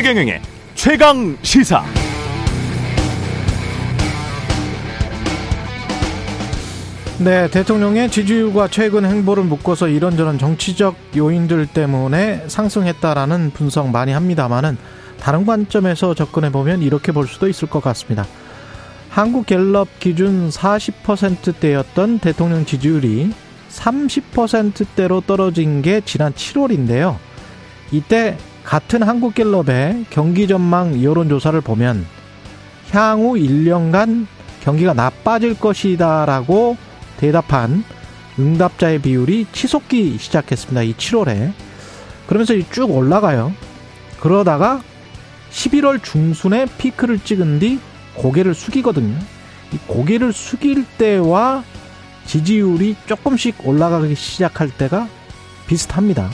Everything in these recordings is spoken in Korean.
최경영의 최강 시사. 네, 대통령의 지지율과 최근 행보를 묶어서 이런저런 정치적 요인들 때문에 상승했다라는 분석 많이 합니다만은 다른 관점에서 접근해 보면 이렇게 볼 수도 있을 것 같습니다. 한국 갤럽 기준 40%대였던 대통령 지지율이 30%대로 떨어진 게 지난 7월인데요. 이때 같은 한국갤럽의 경기 전망 여론조사를 보면 향후 1년간 경기가 나빠질 것이다라고 대답한 응답자의 비율이 치솟기 시작했습니다. 이 7월에. 그러면서 쭉 올라가요. 그러다가 11월 중순에 피크를 찍은 뒤 고개를 숙이거든요. 이 고개를 숙일 때와 지지율이 조금씩 올라가기 시작할 때가 비슷합니다.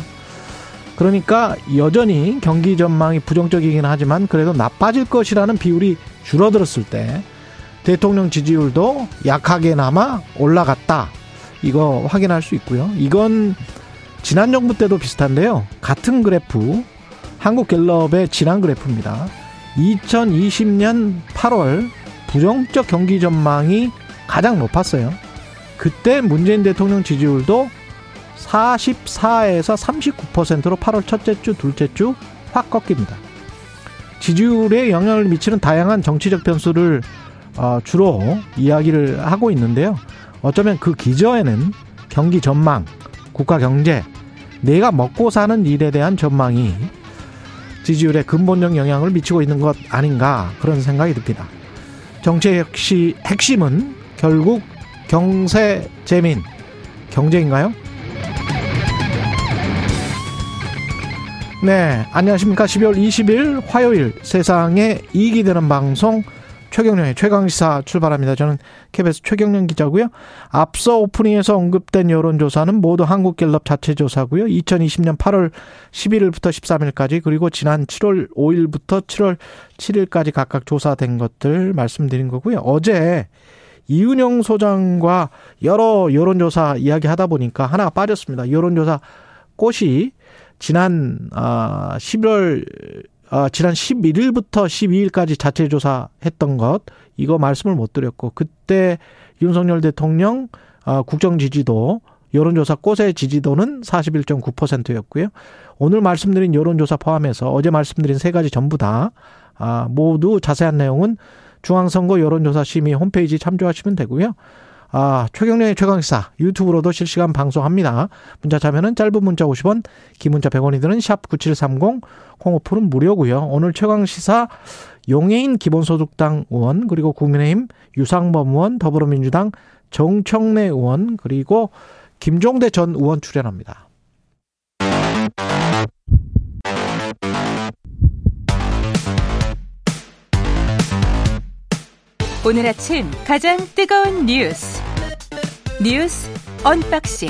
그러니까 여전히 경기 전망이 부정적이긴 하지만 그래도 나빠질 것이라는 비율이 줄어들었을 때 대통령 지지율도 약하게나마 올라갔다. 이거 확인할 수 있고요. 이건 지난 정부 때도 비슷한데요. 같은 그래프, 한국갤럽의 지난 그래프입니다. 2020년 8월 부정적 경기 전망이 가장 높았어요. 그때 문재인 대통령 지지율도 44에서 39%로 8월 첫째 주, 둘째 주 확 꺾입니다. 지지율에 영향을 미치는 다양한 정치적 변수를 어, 주로 이야기를 하고 있는데요. 어쩌면 그 기저에는 경기 전망, 국가 경제, 내가 먹고 사는 일에 대한 전망이 지지율에 근본적 영향을 미치고 있는 것 아닌가 그런 생각이 듭니다. 정치의 핵심은 결국 경세 재민 경제인가요? 네, 안녕하십니까. 12월 20일 화요일 세상에 이익이 되는 방송 최경련의 최강시사 출발합니다. 저는 KBS 최경련 기자고요. 앞서 오프닝에서 언급된 여론조사는 모두 한국갤럽 자체 조사고요. 2020년 8월 11일부터 13일까지 그리고 지난 7월 5일부터 7월 7일까지 각각 조사된 것들 말씀드린 거고요. 어제 이은영 소장과 여러 여론조사 이야기하다 보니까 하나가 빠졌습니다. 여론조사 꽃이 지난 11월 어, 지난 11일부터 12일까지 자체 조사했던 것 이거 말씀을 못 드렸고 그때 윤석열 대통령 어, 국정 지지도 여론조사 꽃의 지지도는 41.9%였고요. 오늘 말씀드린 여론조사 포함해서 어제 말씀드린 세 가지 전부 다 아, 모두 자세한 내용은 중앙선거 여론조사 심의 홈페이지 참조하시면 되고요. 아, 최경련의 최강시사 유튜브로도 실시간 방송합니다. 문자 자면은 짧은 문자 50원, 긴 문자 100원이 드는 샵 9730, 콩오프는 무료고요. 오늘 최강시사 용해인 기본소득당 의원, 그리고 국민의힘 유상범 의원, 더불어민주당 정청래 의원, 그리고 김종대 전 의원 출연합니다. 오늘 아침 가장 뜨거운 뉴스 뉴스 언박싱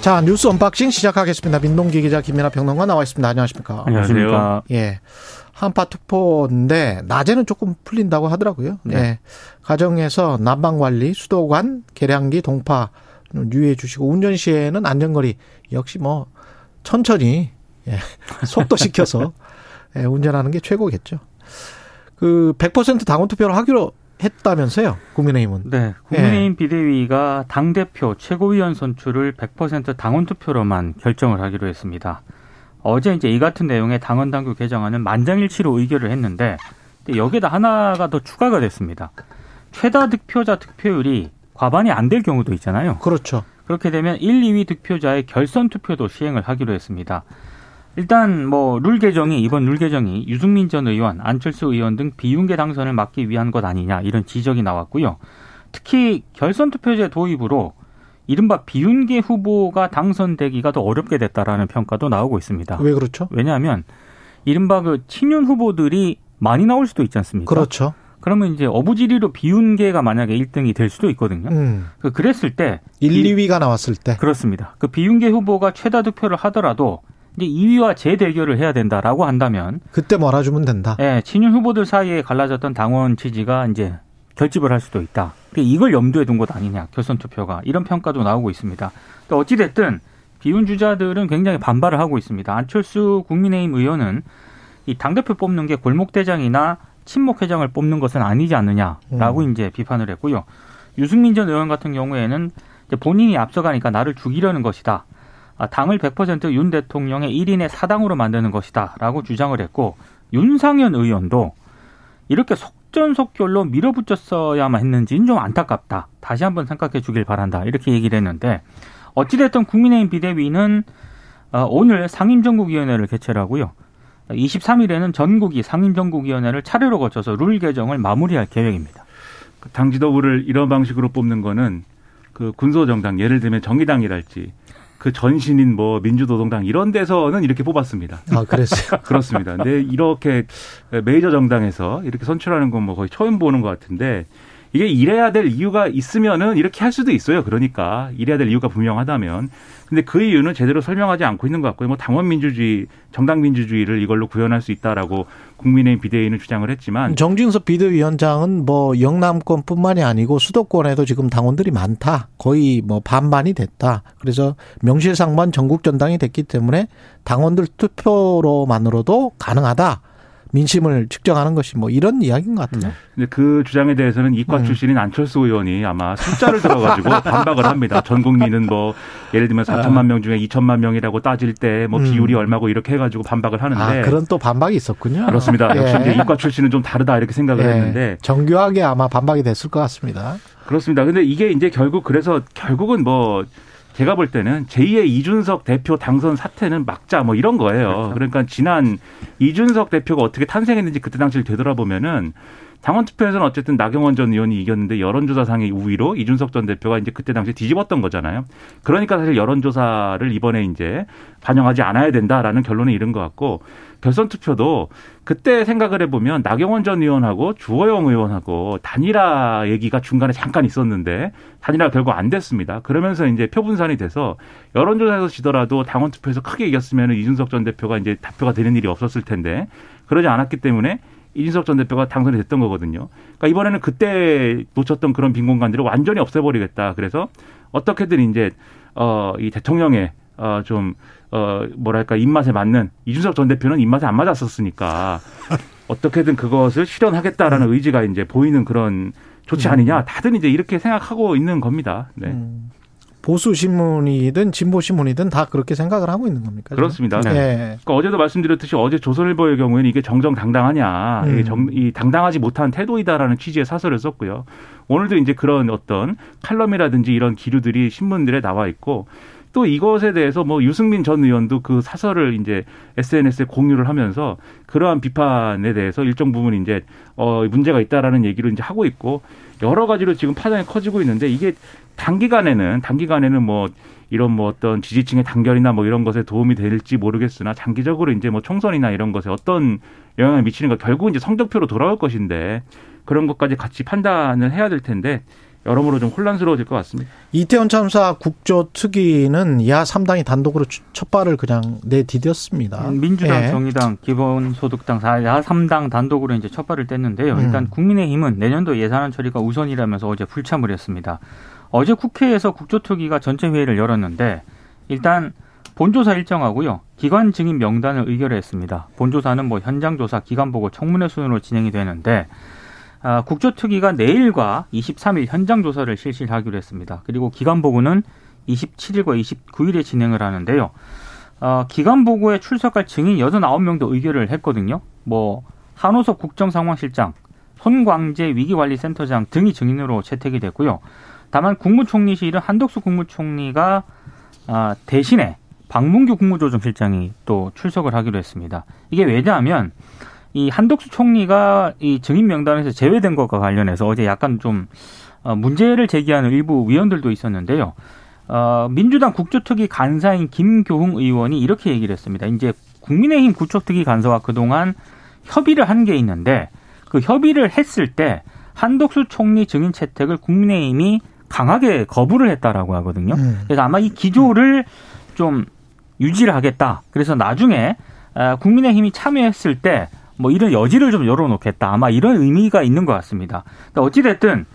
자 뉴스 언박싱 시작하겠습니다. 민동기 기자 김민아 평론가 나와 있습니다. 안녕하십니까? 안녕하십니까? 예. 한파 특보인데 낮에는 조금 풀린다고 하더라고요. 네. 예. 가정에서 난방 관리, 수도관, 계량기, 동파 유의해 주시고 운전 시에는 안전거리 역시 뭐 천천히 예. 속도 시켜서 예, 운전하는 게 최고겠죠. 그 100% 당원 투표를 하기로 했다면서요, 국민의힘은? 네. 국민의힘 예. 비대위가 당 대표 최고위원 선출을 100% 당원 투표로만 결정을 하기로 했습니다. 어제 이제 이 같은 내용의 당원 당규 개정안은 만장일치로 의결을 했는데 여기에다 하나가 더 추가가 됐습니다. 최다 득표자 득표율이 과반이 안 될 경우도 있잖아요. 그렇죠. 그렇게 되면 1, 2위 득표자의 결선 투표도 시행을 하기로 했습니다. 일단 뭐 룰 개정이 이번 룰 개정이 유승민 전 의원, 안철수 의원 등 비윤계 당선을 막기 위한 것 아니냐 이런 지적이 나왔고요. 특히 결선 투표제 도입으로 이른바 비윤계 후보가 당선되기가 더 어렵게 됐다라는 평가도 나오고 있습니다. 왜 그렇죠? 왜냐하면 이른바 그 친윤 후보들이 많이 나올 수도 있지 않습니까? 그렇죠. 그러면 이제 어부지리로 비윤계가 만약에 1등이 될 수도 있거든요. 음. 그 그랬을 때 1, 2위가 나왔을 때 그렇습니다. 그 비윤계 후보가 최다 득표를 하더라도 이제 2위와 재대결을 해야 된다라고 한다면 그때 몰아주면 된다. 예, 친윤 후보들 사이에 갈라졌던 당원 지지가 이제 결집을 할 수도 있다. 이걸 염두에 둔 것 아니냐 결선 투표가 이런 평가도 나오고 있습니다. 또 어찌 됐든 비윤 주자들은 굉장히 반발을 하고 있습니다. 안철수 국민의힘 의원은 이 당대표 뽑는 게 골목대장이나 친목회장을 뽑는 것은 아니지 않느냐라고 음. 이제 비판을 했고요. 유승민 전 의원 같은 경우에는 본인이 앞서가니까 나를 죽이려는 것이다. 아, 당을 100%윤 대통령의 1인의 사당으로 만드는 것이다라고 주장을 했고 윤상현 의원도 이렇게 속전속결로 밀어붙였어야만 했는지는 좀 안타깝다. 다시 한번 생각해 주길 바란다. 이렇게 얘기를 했는데 어찌됐든 국민의힘 비대위는 어, 오늘 상임정국위원회를 개최를 하고요. 23일에는 전국이 상임정국위원회를 차례로 거쳐서 룰 개정을 마무리할 계획입니다. 그당 지도부를 이런 방식으로 뽑는 거는 그 군소정당 예를 들면 정의당이랄지 그 전신인 뭐 민주노동당 이런 데서는 이렇게 뽑았습니다. 아, 그랬어요? 그렇습니다. 근데 이렇게 메이저 정당에서 이렇게 선출하는 건 뭐 거의 처음 보는 것 같은데 이게 이래야 될 이유가 있으면은 이렇게 할 수도 있어요. 그러니까 이래야 될 이유가 분명하다면. 근데 그 이유는 제대로 설명하지 않고 있는 것 같고요. 뭐 당원 민주주의, 정당 민주주의를 이걸로 구현할 수 있다라고 국민의힘 비대위는 주장을 했지만 정진석 비대위원장은 뭐 영남권뿐만이 아니고 수도권에도 지금 당원들이 많다. 거의 뭐 반반이 됐다. 그래서 명실상부한 전국 전당이 됐기 때문에 당원들 투표로만으로도 가능하다. 민심을 측정하는 것이 뭐 이런 이야기인 것 같아요. 근데 그 주장에 대해서는 이과 음. 출신인 안철수 의원이 아마 숫자를 들어가지고 반박을 합니다. 전 국민은 뭐 예를 들면 4천만 명 중에 2천만 명이라고 따질 때뭐 음. 비율이 얼마고 이렇게 해가지고 반박을 하는데 아, 그런 또 반박이 있었군요. 그렇습니다. 예. 역시 이제 이과 출신은 좀 다르다 이렇게 생각을 예. 했는데 정교하게 아마 반박이 됐을 것 같습니다. 그렇습니다. 근데 이게 이제 결국 그래서 결국은 뭐 제가 볼 때는 제2의 이준석 대표 당선 사태는 막자 뭐 이런 거예요. 그렇죠. 그러니까 지난 이준석 대표가 어떻게 탄생했는지 그때 당시를 되돌아보면은 당원 투표에서는 어쨌든 나경원 전 의원이 이겼는데 여론조사상의 우위로 이준석 전 대표가 이제 그때 당시에 뒤집었던 거잖아요. 그러니까 사실 여론조사를 이번에 이제 반영하지 않아야 된다라는 결론에 이른 것 같고 결선 투표도 그때 생각을 해보면 나경원 전 의원하고 주호영 의원하고 단일화 얘기가 중간에 잠깐 있었는데 단일화 결국 안 됐습니다. 그러면서 이제 표분산이 돼서 여론조사에서 지더라도 당원 투표에서 크게 이겼으면 이준석 전 대표가 이제 대표가 되는 일이 없었을 텐데 그러지 않았기 때문에 이준석 전 대표가 당선이 됐던 거거든요. 그러니까 이번에는 그때 놓쳤던 그런 빈 공간들을 완전히 없애버리겠다. 그래서 어떻게든 이제 어이 대통령의 어좀 어 뭐랄까 입맛에 맞는 이준석 전 대표는 입맛에 안 맞았었으니까 어떻게든 그것을 실현하겠다라는 음. 의지가 이제 보이는 그런 좋지 음. 않느냐 다들 이제 이렇게 생각하고 있는 겁니다. 네. 음. 보수 신문이든 진보 신문이든 다 그렇게 생각을 하고 있는 겁니까? 그렇습니다. 네. 네. 그러니까 어제도 말씀드렸듯이 어제 조선일보의 경우에는 이게 정정당당하냐, 음. 정, 이 당당하지 못한 태도이다라는 취지의 사설을 썼고요. 오늘도 이제 그런 어떤 칼럼이라든지 이런 기류들이 신문들에 나와 있고 또 이것에 대해서 뭐 유승민 전 의원도 그 사설을 이제 SNS에 공유를 하면서 그러한 비판에 대해서 일정 부분 이제 어 문제가 있다라는 얘기를 이제 하고 있고 여러 가지로 지금 파장이 커지고 있는데 이게 단기간에는 단기간에는 뭐 이런 뭐 어떤 지지층의 단결이나 뭐 이런 것에 도움이 될지 모르겠으나 장기적으로 이제 뭐 총선이나 이런 것에 어떤 영향을 미치는 가 결국 이제 성적표로 돌아올 것인데 그런 것까지 같이 판단을 해야 될 텐데 여러모로 좀 혼란스러워질 것 같습니다. 이태원 참사 국조 특위는 야 3당이 단독으로 첫 발을 그냥 내디뎠습니다. 음, 민주당, 예. 정의당, 기본소득당, 야 3당 단독으로 이제 첫 발을 뗐는데요. 음. 일단 국민의힘은 내년도 예산안 처리가 우선이라면서 어제 불참을 했습니다. 어제 국회에서 국조특위가 전체 회의를 열었는데 일단 본조사 일정하고요. 기관 증인 명단을 의결했습니다. 본조사는 뭐 현장 조사, 기관 보고 청문회 순으로 진행이 되는데 아, 국조특위가 내일과 23일 현장 조사를 실시하기로 했습니다. 그리고 기간 보고는 27일과 29일에 진행을 하는데요. 어, 기간 보고에 출석할 증인 69명도 의결을 했거든요. 뭐 한호섭 국정상황실장, 손광재 위기관리센터장 등이 증인으로 채택이 됐고요. 다만 국무총리실은 한덕수 국무총리가 아, 대신에 박문규 국무조정실장이 또 출석을 하기로 했습니다. 이게 왜냐하면 이 한덕수 총리가 이 증인 명단에서 제외된 것과 관련해서 어제 약간 좀 어, 문제를 제기하는 일부 위원들도 있었는데요. 어, 민주당 국조특위 간사인 김교흥 의원이 이렇게 얘기를 했습니다. 이제 국민의힘 국조특위 간사와 그동안 협의를 한 게 있는데 그 협의를 했을 때 한덕수 총리 증인 채택을 국민의힘이 강하게 거부를 했다라고 하거든요. 음. 그래서 아마 이 기조를 좀 유지를 하겠다. 그래서 나중에 어, 국민의힘이 참여했을 때 뭐 이런 여지를 좀 열어놓겠다. 아마 이런 의미가 있는 것 같습니다. 어찌됐든,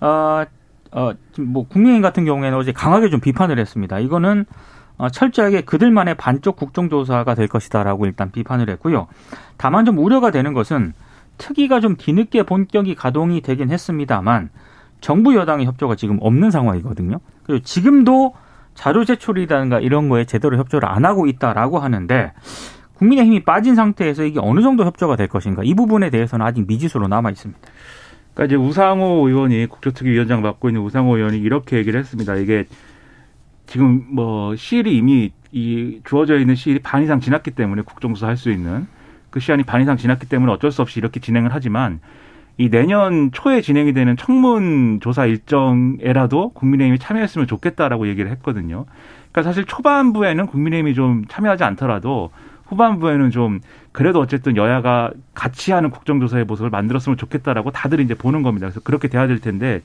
어, 어, 뭐, 국민의힘 같은 경우에는 어제 강하게 좀 비판을 했습니다. 이거는, 어, 철저하게 그들만의 반쪽 국정조사가 될 것이다라고 일단 비판을 했고요. 다만 좀 우려가 되는 것은 특위가 좀 뒤늦게 본격이 가동이 되긴 했습니다만 정부 여당의 협조가 지금 없는 상황이거든요. 그리고 지금도 자료 제출이라든가 이런 거에 제대로 협조를 안 하고 있다라고 하는데 국민의힘이 빠진 상태에서 이게 어느 정도 협조가 될 것인가 이 부분에 대해서는 아직 미지수로 남아 있습니다. 그러니까 이제 우상호 의원이 국조특위위원장 맡고 있는 우상호 의원이 이렇게 얘기를 했습니다. 이게 지금 뭐 시일이 이미 이 주어져 있는 시일이 반 이상 지났기 때문에 국정조사 할 수 있는 그 시한이 반 이상 지났기 때문에 어쩔 수 없이 이렇게 진행을 하지만 이 내년 초에 진행이 되는 청문 조사 일정에라도 국민의힘이 참여했으면 좋겠다라고 얘기를 했거든요. 그러니까 사실 초반부에는 국민의힘이 좀 참여하지 않더라도 후반부에는 좀 그래도 어쨌든 여야가 같이 하는 국정조사의 모습을 만들었으면 좋겠다라고 다들 이제 보는 겁니다. 그래서 그렇게 돼야 될 텐데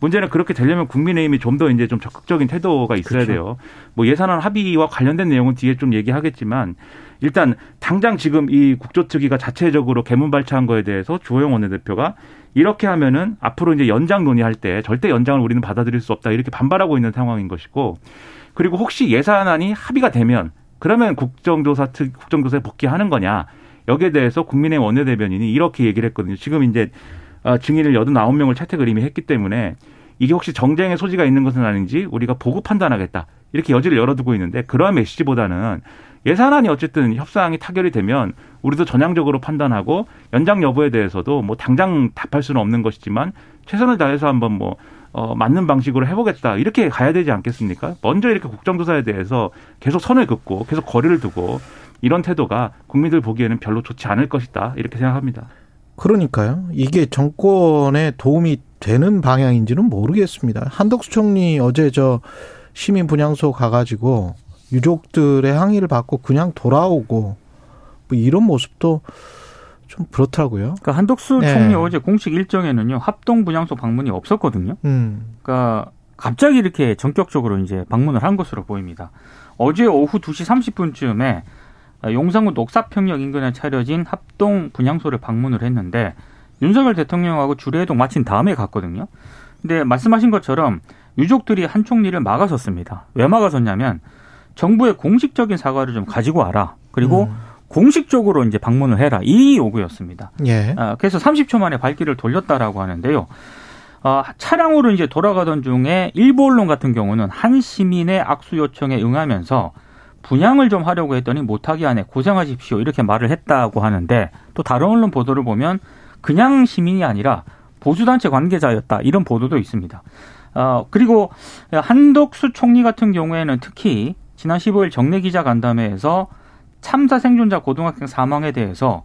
문제는 그렇게 되려면 국민의힘이 좀 더 이제 좀 적극적인 태도가 있어야 그렇죠. 돼요. 뭐 예산안 합의와 관련된 내용은 뒤에 좀 얘기하겠지만 일단 당장 지금 이 국조특위가 자체적으로 개문발차한 거에 대해서 주호영 원내대표가 이렇게 하면은 앞으로 이제 연장 논의할 때 절대 연장을 우리는 받아들일 수 없다 이렇게 반발하고 있는 상황인 것이고 그리고 혹시 예산안이 합의가 되면 그러면 국정조사 특 국정조사에 복귀하는 거냐 여기에 대해서 국민의 원내대변인이 이렇게 얘기를 했거든요. 지금 이제 어, 증인을 여든 아홉 명을 채택을 이미 했기 때문에 이게 혹시 정쟁의 소지가 있는 것은 아닌지 우리가 보고 판단하겠다. 이렇게 여지를 열어두고 있는데 그러한 메시지보다는 예산안이 어쨌든 협상이 타결이 되면 우리도 전향적으로 판단하고 연장 여부에 대해서도 뭐 당장 답할 수는 없는 것이지만 최선을 다해서 한번 뭐 어, 맞는 방식으로 해보겠다. 이렇게 가야 되지 않겠습니까? 먼저 이렇게 국정조사에 대해서 계속 선을 긋고 계속 거리를 두고 이런 태도가 국민들 보기에는 별로 좋지 않을 것이다. 이렇게 생각합니다. 그러니까요. 이게 정권에 도움이 되는 방향인지는 모르겠습니다. 한덕수 총리 어제 저 시민 분향소 가가지고 유족들의 항의를 받고 그냥 돌아오고 뭐 이런 모습도 좀 그렇더라고요. 그러니까 한덕수 네. 총리 어제 공식 일정에는요 합동 분향소 방문이 없었거든요. 음. 그러니까 갑자기 이렇게 전격적으로 이제 방문을 한 것으로 보입니다. 어제 오후 2시 30분쯤에 용산구 녹사평역 인근에 차려진 합동 분향소를 방문을 했는데 윤석열 대통령하고 주례회동 마친 다음에 갔거든요. 근데 말씀하신 것처럼 유족들이 한 총리를 막아섰습니다. 왜 막아섰냐면 정부의 공식적인 사과를 좀 가지고 와라. 그리고 음. 공식적으로 이제 방문을 해라. 이 요구였습니다. 예. 아, 그래서 30초 만에 발길을 돌렸다라고 하는데요. 어, 차량으로 이제 돌아가던 중에 일부 언론 같은 경우는 한 시민의 악수 요청에 응하면서 분양을 좀 하려고 했더니 못하게 하네 고생하십시오 이렇게 말을 했다고 하는데 또 다른 언론 보도를 보면 그냥 시민이 아니라 보수단체 관계자였다 이런 보도도 있습니다. 어, 그리고 한덕수 총리 같은 경우에는 특히 지난 15일 정례 기자 간담회에서 참사 생존자 고등학생 사망에 대해서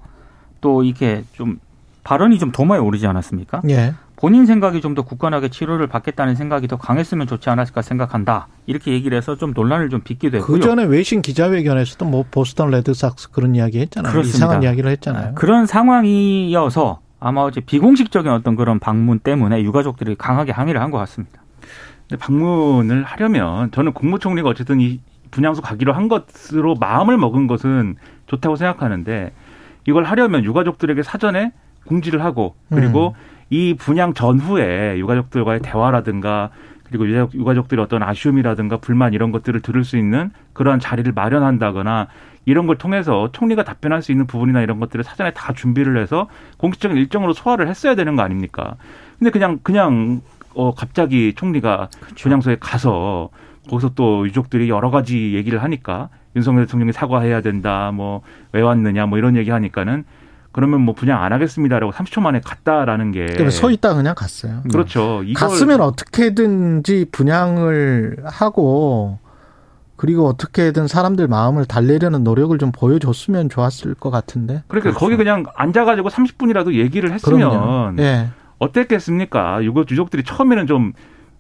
또 이렇게 좀 발언이 좀 도마에 오르지 않았습니까? 예. 본인 생각이 좀 더 굳건하게 치료를 받겠다는 생각이 더 강했으면 좋지 않았을까 생각한다. 이렇게 얘기를 해서 좀 논란을 좀 빚기도 했고요. 그 전에 외신 기자회견에서도 뭐 보스턴 레드삭스 그런 이야기 했잖아요. 그렇습니다. 이상한 이야기를 했잖아요. 그런 상황이어서 아마 어제 비공식적인 어떤 그런 방문 때문에 유가족들이 강하게 항의를 한 것 같습니다. 근데 방문을 하려면 저는 국무총리가 어쨌든 이 분향소 가기로 한 것으로 마음을 먹은 것은 좋다고 생각하는데 이걸 하려면 유가족들에게 사전에 공지를 하고 그리고 음. 이 분향 전후에 유가족들과의 대화라든가 그리고 유가족들의 어떤 아쉬움이라든가 불만 이런 것들을 들을 수 있는 그러한 자리를 마련한다거나 이런 걸 통해서 총리가 답변할 수 있는 부분이나 이런 것들을 사전에 다 준비를 해서 공식적인 일정으로 소화를 했어야 되는 거 아닙니까? 근데 그냥 그냥 어 갑자기 총리가 그렇죠. 분양소에 가서 거기서 또 유족들이 여러 가지 얘기를 하니까 윤석열 대통령이 사과해야 된다, 뭐 왜 왔느냐, 뭐 이런 얘기 하니까는 그러면 뭐 분양 안 하겠습니다라고 30초 만에 갔다라는 게. 그러면 서 있다 그냥 갔어요. 그렇죠. 네. 갔으면 어떻게든지 분양을 하고 그리고 어떻게든 사람들 마음을 달래려는 노력을 좀 보여줬으면 좋았을 것 같은데. 그러니까 그렇죠. 거기 그냥 앉아가지고 30분이라도 얘기를 했으면 예. 어땠겠습니까? 유족들이 처음에는 좀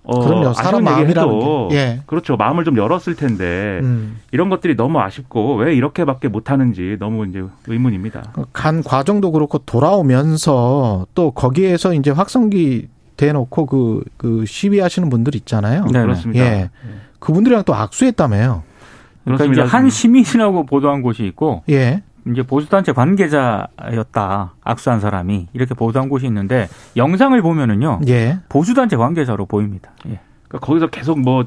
어, 그럼요. 사람 마음이라도 예. 그렇죠. 마음을 좀 열었을 텐데 음. 이런 것들이 너무 아쉽고 왜 이렇게밖에 못 하는지 너무 이제 의문입니다. 간 과정도 그렇고 돌아오면서 또 거기에서 이제 확성기 대놓고 그, 그 시위하시는 분들 있잖아요. 네, 그렇습니다. 예. 네. 그분들이랑 또 악수했다며요. 그러니까 이제 한 시민이라고 보도한 곳이 있고 예. 이제 보수단체 관계자였다 악수한 사람이 이렇게 보도한 곳이 있는데 영상을 보면은요 예. 보수단체 관계자로 보입니다. 예. 그러니까 거기서 계속 뭐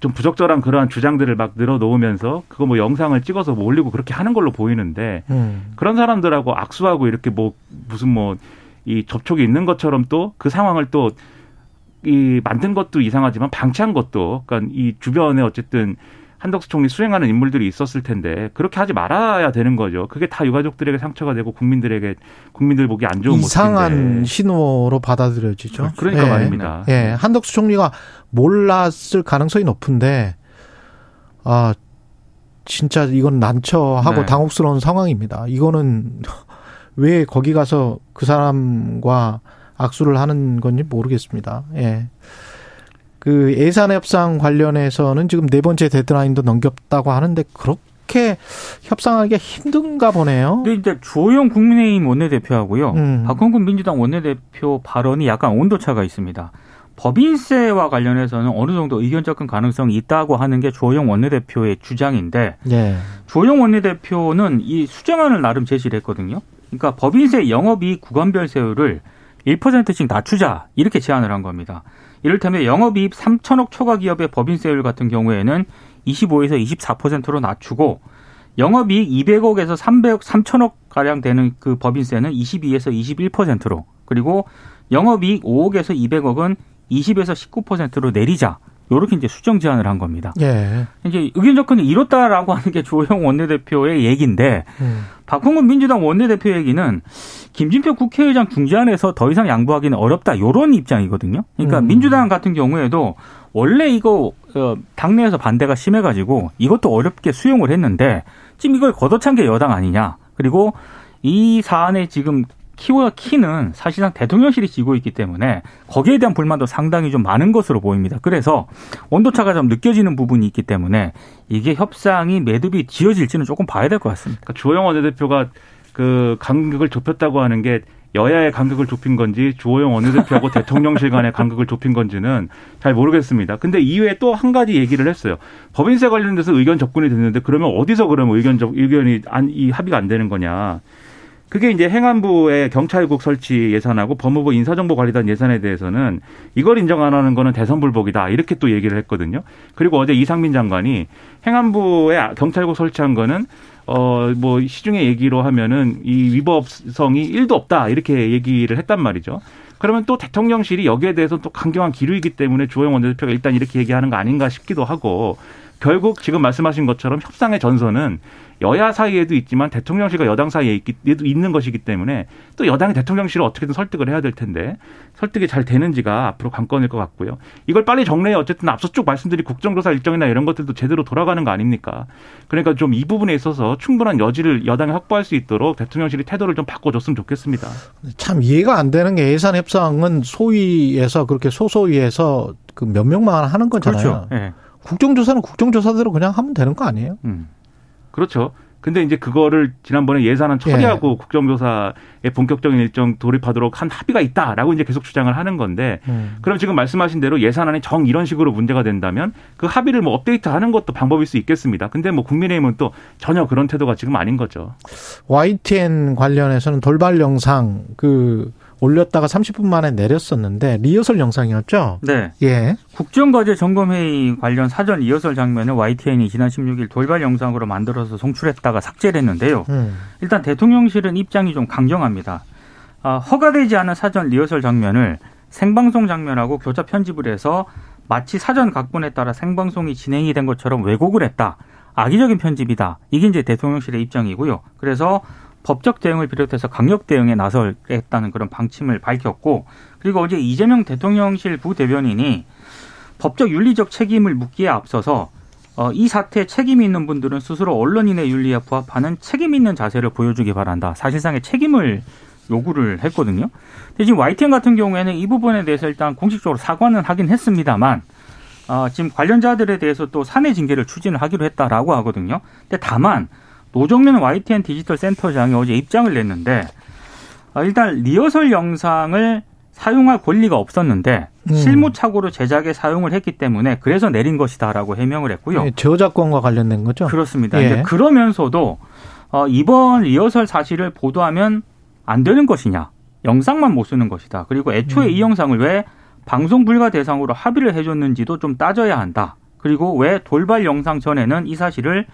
좀 부적절한 그러한 주장들을 막 늘어놓으면서 그거 뭐 영상을 찍어서 뭐 올리고 그렇게 하는 걸로 보이는데 음. 그런 사람들하고 악수하고 이렇게 뭐 무슨 뭐 이 접촉이 있는 것처럼 또 그 상황을 또이 만든 것도 이상하지만 방치한 것도 그러니까 이 주변에 어쨌든 한덕수 총리 수행하는 인물들이 있었을 텐데 그렇게 하지 말아야 되는 거죠. 그게 다 유가족들에게 상처가 되고 국민들에게 국민들 보기 안 좋은 이상한 모습인데. 신호로 받아들여지죠. 그러니까 예. 말입니다. 예, 한덕수 총리가 몰랐을 가능성이 높은데 아 진짜 이건 난처하고 네. 당혹스러운 상황입니다. 이거는 왜 거기 가서 그 사람과 악수를 하는 건지 모르겠습니다. 예. 그 예산 협상 관련해서는 지금 네 번째 데드라인도 넘겼다고 하는데 그렇게 협상하기가 힘든가 보네요. 근데 이제 주호영 국민의힘 원내대표하고요. 음. 박홍근 민주당 원내대표 발언이 약간 온도차가 있습니다. 법인세와 관련해서는 어느 정도 의견 접근 가능성이 있다고 하는 게 주호영 원내대표의 주장인데 예. 주호영 원내대표는 이 수정안을 나름 제시를 했거든요. 그러니까 법인세 영업이익 구간별 세율을 1%씩 낮추자 이렇게 제안을 한 겁니다. 이를테면 영업이익 3천억 초과 기업의 법인세율 같은 경우에는 25에서 24%로 낮추고 영업이익 200억에서 300억, 3천억 가량 되는 그 법인세는 22에서 21%로 그리고 영업이익 5억에서 200억은 20에서 19%로 내리자. 요렇게 이제 수정 제안을 한 겁니다. 예. 이제 의견 접근이 이렇다라고 하는 게 조영 원내대표의 얘기인데 음. 박홍근 민주당 원내대표 얘기는 김진표 국회의장 중재안에서 더 이상 양보하기는 어렵다 요런 입장이거든요. 그러니까 음. 민주당 같은 경우에도 원래 이거 어, 당내에서 반대가 심해가지고 이것도 어렵게 수용을 했는데 지금 이걸 걷어찬 게 여당 아니냐. 그리고 이 사안에 지금 키와 키는 사실상 대통령실이 지고 있기 때문에 거기에 대한 불만도 상당히 좀 많은 것으로 보입니다. 그래서 온도차가 좀 느껴지는 부분이 있기 때문에 이게 협상이 매듭이 지어질지는 조금 봐야 될 것 같습니다. 그러니까 주호영 원내대표가 그 간극을 좁혔다고 하는 게 여야의 간극을 좁힌 건지 주호영 원내대표하고 대통령실 간의 간극을 좁힌 건지는 잘 모르겠습니다. 근데 이외에 또 한 가지 얘기를 했어요. 법인세 관련돼서 의견 접근이 됐는데 그러면 어디서 그러면 의견 접 의견이 안, 이 합의가 안 되는 거냐? 그게 이제 행안부의 경찰국 설치 예산하고 법무부 인사정보관리단 예산에 대해서는 이걸 인정 안 하는 거는 대선 불복이다 이렇게 또 얘기를 했거든요. 그리고 어제 이상민 장관이 행안부에 경찰국 설치한 거는 어 뭐 시중의 얘기로 하면은 이 위법성이 일도 없다 이렇게 얘기를 했단 말이죠. 그러면 또 대통령실이 여기에 대해서 또 강경한 기류이기 때문에 주호영 원내대표가 일단 이렇게 얘기하는 거 아닌가 싶기도 하고 결국 지금 말씀하신 것처럼 협상의 전선은 여야 사이에도 있지만 대통령실과 여당 사이에 있기, 있는 것이기 때문에 또 여당이 대통령실을 어떻게든 설득을 해야 될 텐데 설득이 잘 되는지가 앞으로 관건일 것 같고요. 이걸 빨리 정리해 어쨌든 앞서 쭉 말씀드린 국정조사 일정이나 이런 것들도 제대로 돌아가는 거 아닙니까? 그러니까 좀 이 부분에 있어서 충분한 여지를 여당이 확보할 수 있도록 대통령실이 태도를 좀 바꿔줬으면 좋겠습니다. 참 이해가 안 되는 게 예산 협상은 소위에서 그렇게 소소위에서 그 몇 명만 하는 거잖아요. 그렇죠. 예. 국정조사는 국정조사대로 그냥 하면 되는 거 아니에요? 음. 그렇죠. 근데 이제 그거를 지난번에 예산안 처리하고 국정조사에 본격적인 일정 돌입하도록 한 합의가 있다라고 이제 계속 주장을 하는 건데 음. 그럼 지금 말씀하신 대로 예산안이 정 이런 식으로 문제가 된다면 그 합의를 뭐 업데이트하는 것도 방법일 수 있겠습니다. 근데 뭐 국민의힘은 또 전혀 그런 태도가 지금 아닌 거죠. YTN 관련해서는 돌발 영상 그 올렸다가 30분 만에 내렸었는데 리허설 영상이었죠? 네. 예. 국정과제 점검회의 관련 사전 리허설 장면을 YTN이 지난 16일 돌발 영상으로 만들어서 송출했다가 삭제를 했는데요. 음. 일단 대통령실은 입장이 좀 강경합니다. 아, 허가되지 않은 사전 리허설 장면을 생방송 장면하고 교차 편집을 해서 마치 사전 각본에 따라 생방송이 진행이 된 것처럼 왜곡을 했다. 악의적인 편집이다. 이게 이제 대통령실의 입장이고요. 그래서 법적 대응을 비롯해서 강력 대응에 나설했다는 그런 방침을 밝혔고 그리고 어제 이재명 대통령실 부대변인이 법적 윤리적 책임을 묻기에 앞서서 어, 이 사태에 책임이 있는 분들은 스스로 언론인의 윤리에 부합하는 책임 있는 자세를 보여주기 바란다. 사실상의 책임을 요구를 했거든요. 근데 지금 YTN 같은 경우에는 이 부분에 대해서 일단 공식적으로 사과는 하긴 했습니다만 어, 지금 관련자들에 대해서 또 사내 징계를 추진을 하기로 했다라고 하거든요. 근데 다만 노정면 YTN 디지털 센터장이 어제 입장을 냈는데 어, 일단 리허설 영상을 사용할 권리가 없었는데 음. 실무착오로 제작에 사용을 했기 때문에 그래서 내린 것이다라고 해명을 했고요. 예, 저작권과 관련된 거죠? 그렇습니다. 예. 그러면서도 어, 이번 리허설 사실을 보도하면 안 되는 것이냐? 영상만 못 쓰는 것이다. 그리고 애초에 음. 이 영상을 왜 방송 불가 대상으로 합의를 해줬는지도 좀 따져야 한다. 그리고 왜 돌발 영상 전에는 이 사실을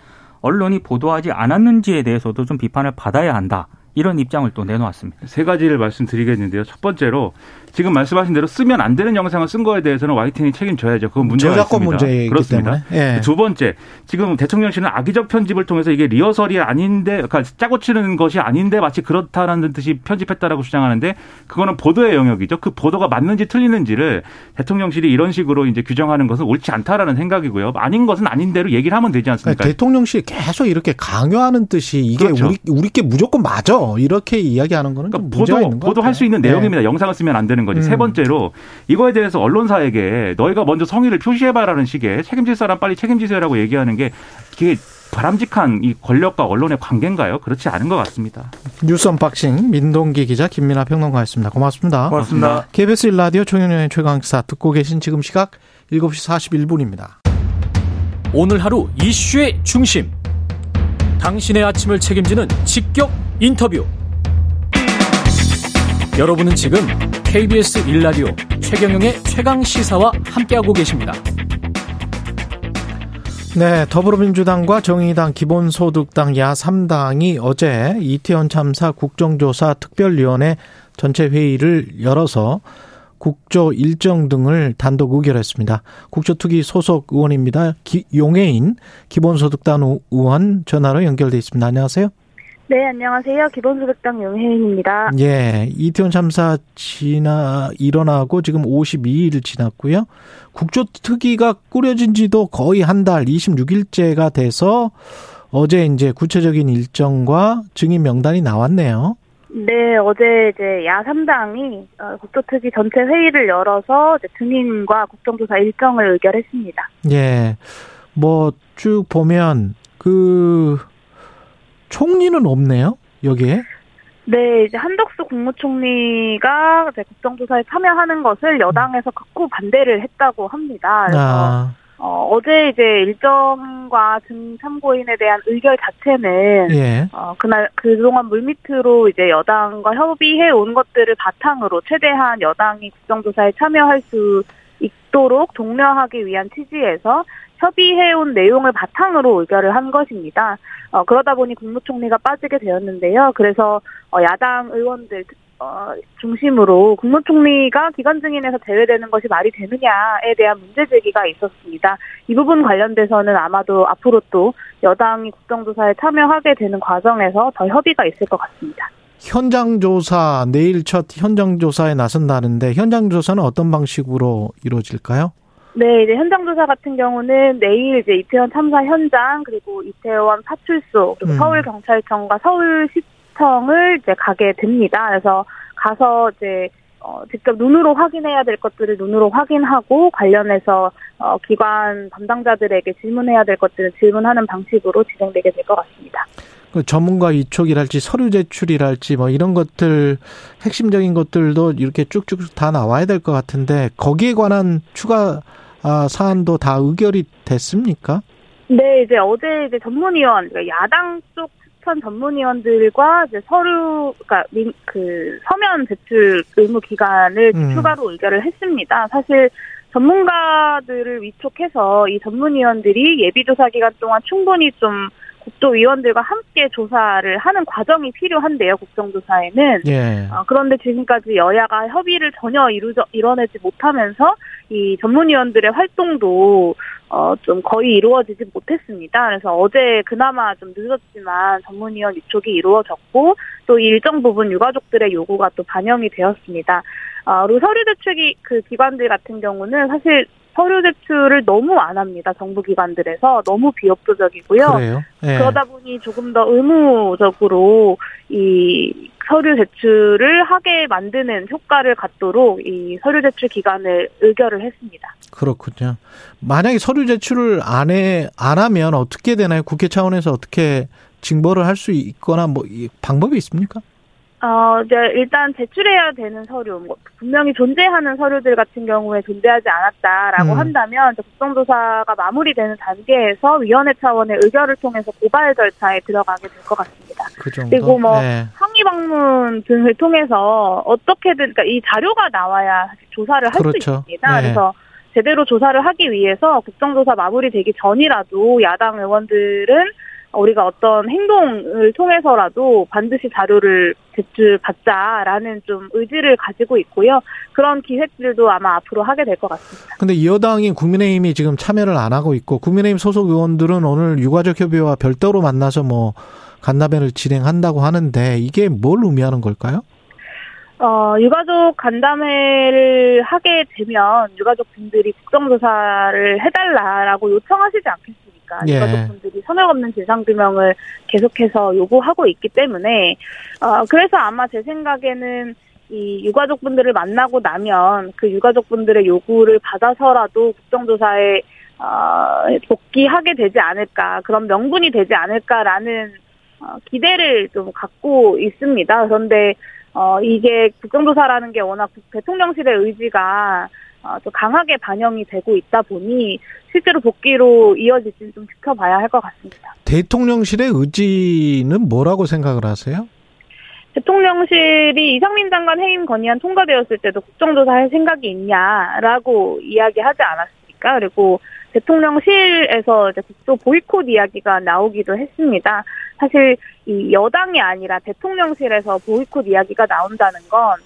언론이 보도하지 않았는지에 대해서도 좀 비판을 받아야 한다. 이런 입장을 또 내놓았습니다. 세 가지를 말씀드리겠는데요. 첫 번째로 지금 말씀하신 대로 쓰면 안 되는 영상을 쓴 거에 대해서는 YTN이 책임져야죠. 그건 문제가 저작권 있습니다. 문제이기 그렇습니다. 때문에. 예. 두 번째, 지금 대통령실은 악의적 편집을 통해서 이게 리허설이 아닌데, 그러니까 짜고 치는 것이 아닌데 마치 그렇다라는 듯이 편집했다라고 주장하는데 그거는 보도의 영역이죠. 그 보도가 맞는지 틀리는지를 대통령실이 이런 식으로 이제 규정하는 것은 옳지 않다라는 생각이고요. 아닌 것은 아닌 대로 얘기를 하면 되지 않습니까? 그러니까 대통령실이 계속 이렇게 강요하는 뜻이 이게 그렇죠. 우리 우리께 무조건 맞아 이렇게 이야기하는 거는 좀 그러니까 보도, 보도할 수 있는 네. 내용입니다. 영상을 쓰면 안 되는 거지. 음. 세 번째로 이거에 대해서 언론사에게 너희가 먼저 성의를 표시해봐라는 식의 책임질 사람 빨리 책임지세요라고 얘기하는 게 이게 바람직한 이 권력과 언론의 관계인가요? 그렇지 않은 것 같습니다. 뉴스 unboxing 민동기 기자 김민아 평론가였습니다. 고맙습니다. 고맙습니다. KBS 1라디오 총영의 최강사 듣고 계신 지금 시각 7시 41분입니다. 오늘 하루 이슈의 중심. 당신의 아침을 책임지는 직격 인터뷰. 여러분은 지금 KBS 1라디오 최경영의 최강 시사와 함께하고 계십니다. 네, 더불어민주당과 정의당, 기본소득당, 야3당이 어제 이태원 참사 국정조사 특별위원회 전체 회의를 열어서 국조 일정 등을 단독 의결했습니다. 국조특위 소속 의원입니다. 기, 용해인 기본소득당 의원 전화로 연결돼 있습니다. 안녕하세요. 네, 안녕하세요. 기본소득당 용혜인입니다. 예, 이태원 참사 지나 일어나고 지금 52일 지났고요. 국조특위가 꾸려진 지도 거의 한 달, 26일째가 돼서 어제 이제 구체적인 일정과 증인 명단이 나왔네요. 네, 어제 이제 야3당이 어, 국토특위 전체 회의를 열어서 증인과 국정조사 일정을 의결했습니다. 예, 뭐 쭉 보면 그 총리는 없네요. 여기에. 네, 이제 한덕수 국무총리가 이제 국정조사에 참여하는 것을 여당에서 극구 반대를 했다고 합니다. 그래서 아, 어, 어제 이제 일정과 증인 참고인에 대한 의결 자체는 예. 어, 그날, 그동안 물밑으로 이제 여당과 협의해 온 것들을 바탕으로 최대한 여당이 국정조사에 참여할 수 있도록 독려하기 위한 취지에서 협의해온 내용을 바탕으로 의결을 한 것입니다. 어, 그러다 보니 국무총리가 빠지게 되었는데요. 그래서 어, 야당 의원들 어, 중심으로 국무총리가 기관 증인에서 제외되는 것이 말이 되느냐에 대한 문제 제기가 있었습니다. 이 부분 관련돼서는 아마도 앞으로 또 여당이 국정조사에 참여하게 되는 과정에서 더 협의가 있을 것 같습니다. 현장 조사 내일 첫 현장 조사에 나선다는데 현장 조사는 어떤 방식으로 이루어질까요? 네, 이제 현장 조사 같은 경우는 내일 이제 이태원 참사 현장 그리고 이태원 파출소 그리고 음. 서울 경찰청과 서울시청을 이제 가게 됩니다. 그래서 가서 이제 어, 직접 눈으로 확인해야 될 것들을 눈으로 확인하고 관련해서 어, 기관 담당자들에게 질문해야 될 것들을 질문하는 방식으로 진행되게 될 것 같습니다. 그 전문가 위촉이랄지 서류 제출이랄지 뭐 이런 것들 핵심적인 것들도 이렇게 쭉쭉 다 나와야 될 것 같은데 거기에 관한 추가 아, 사안도 다 의결이 됐습니까? 네, 이제 어제 이제 전문위원, 그러니까 야당 쪽 추천 전문위원들과 이제 서류, 그러니까 민- 그 서면 제출 의무 기간을 음. 추가로 의결을 했습니다. 사실 전문가들을 위촉해서 이 전문위원들이 예비조사 기간 동안 충분히 좀 국토위원들과 함께 조사를 하는 과정이 필요한데요, 국정조사에는. 예. 어, 그런데 지금까지 여야가 협의를 전혀 이루저, 이뤄내지 못하면서 이 전문위원들의 활동도 어, 좀 거의 이루어지지 못했습니다. 그래서 어제 그나마 좀 늦었지만 전문위원 위촉이 이루어졌고 또 일정 부분 유가족들의 요구가 또 반영이 되었습니다. 어, 그리고 서류 제출기 그 기관들 같은 경우는 사실 서류 제출을 너무 안 합니다. 정부 기관들에서 너무 비협조적이고요. 예. 그러다 보니 조금 더 의무적으로 이 서류 제출을 하게 만드는 효과를 갖도록 이 서류 제출 기간을 의결을 했습니다. 그렇군요. 만약에 서류 제출을 안 해, 안 하면 어떻게 되나요? 국회 차원에서 어떻게 징벌을 할 수 있거나 뭐이 방법이 있습니까? 어, 이제 일단 제출해야 되는 서류, 뭐 분명히 존재하는 서류들 같은 경우에 존재하지 않았다라고 음. 한다면 국정조사가 마무리되는 단계에서 위원회 차원의 의결을 통해서 고발 절차에 들어가게 될 것 같습니다. 그. 그리고 뭐 예. 항의 방문 등을 통해서 어떻게든 그러니까 이 자료가 나와야 조사를 할수 그렇죠. 있습니다. 네. 그래서 제대로 조사를 하기 위해서 국정조사 마무리되기 전이라도 야당 의원들은 우리가 어떤 행동을 통해서라도 반드시 자료를 제출받자라는 좀 의지를 가지고 있고요. 그런 기획들도 아마 앞으로 하게 될 것 같습니다. 근데 여당인 국민의힘이 지금 참여를 안 하고 있고 국민의힘 소속 의원들은 오늘 유가족 협의회와 별도로 만나서 뭐 간담회를 진행한다고 하는데 이게 뭘 의미하는 걸까요? 어, 유가족 간담회를 하게 되면 유가족 분들이 국정조사를 해달라라고 요청하시지 않겠습니까? 예. 유가족 분들이 선을 없는 진상규명을 계속해서 요구하고 있기 때문에, 어, 그래서 아마 제 생각에는 이 유가족 분들을 만나고 나면 그 유가족 분들의 요구를 받아서라도 국정조사에 어, 복귀하게 되지 않을까, 그런 명분이 되지 않을까라는 어, 기대를 좀 갖고 있습니다. 그런데 어, 이게 국정조사라는 게 워낙 대통령실의 의지가 어, 또 강하게 반영이 되고 있다 보니 실제로 복귀로 이어질지는 좀 지켜봐야 할 것 같습니다. 대통령실의 의지는 뭐라고 생각을 하세요? 대통령실이 이상민 장관 해임 건의안 통과되었을 때도 국정조사 할 생각이 있냐라고 이야기하지 않았습니까? 그리고 대통령실에서 이제 국조 보이콧 이야기가 나오기도 했습니다. 사실 이 여당이 아니라 대통령실에서 보이콧 이야기가 나온다는 건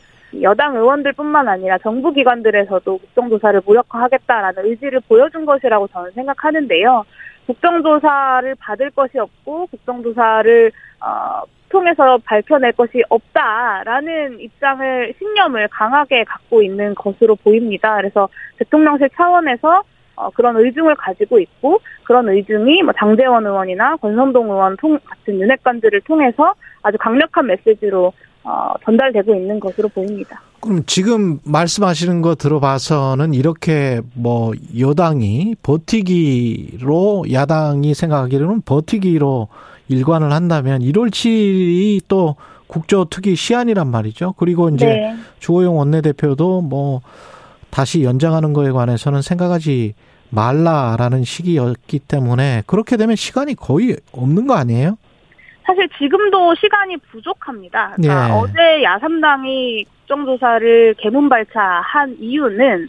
여당 의원들뿐만 아니라 정부 기관들에서도 국정조사를 무력화하겠다라는 의지를 보여준 것이라고 저는 생각하는데요. 국정조사를 받을 것이 없고 국정조사를 어, 통해서 밝혀낼 것이 없다라는 입장을 신념을 강하게 갖고 있는 것으로 보입니다. 그래서 대통령실 차원에서 어, 그런 의중을 가지고 있고 그런 의중이 뭐 장재원 의원이나 권선동 의원 통, 같은 윤핵관들을 통해서 아주 강력한 메시지로 어, 전달되고 있는 것으로 보입니다. 그럼 지금 말씀하시는 거 들어봐서는 이렇게 뭐 여당이 버티기로 야당이 생각하기로는 버티기로 일관을 한다면 1월 7일이 또 국조특위 시한이란 말이죠. 그리고 이제 네. 주호영 원내대표도 뭐 다시 연장하는 거에 관해서는 생각하지 말라라는 시기였기 때문에 그렇게 되면 시간이 거의 없는 거 아니에요? 사실 지금도 시간이 부족합니다. 그러니까 예. 어제 야삼당이 국정조사를 개문발차한 이유는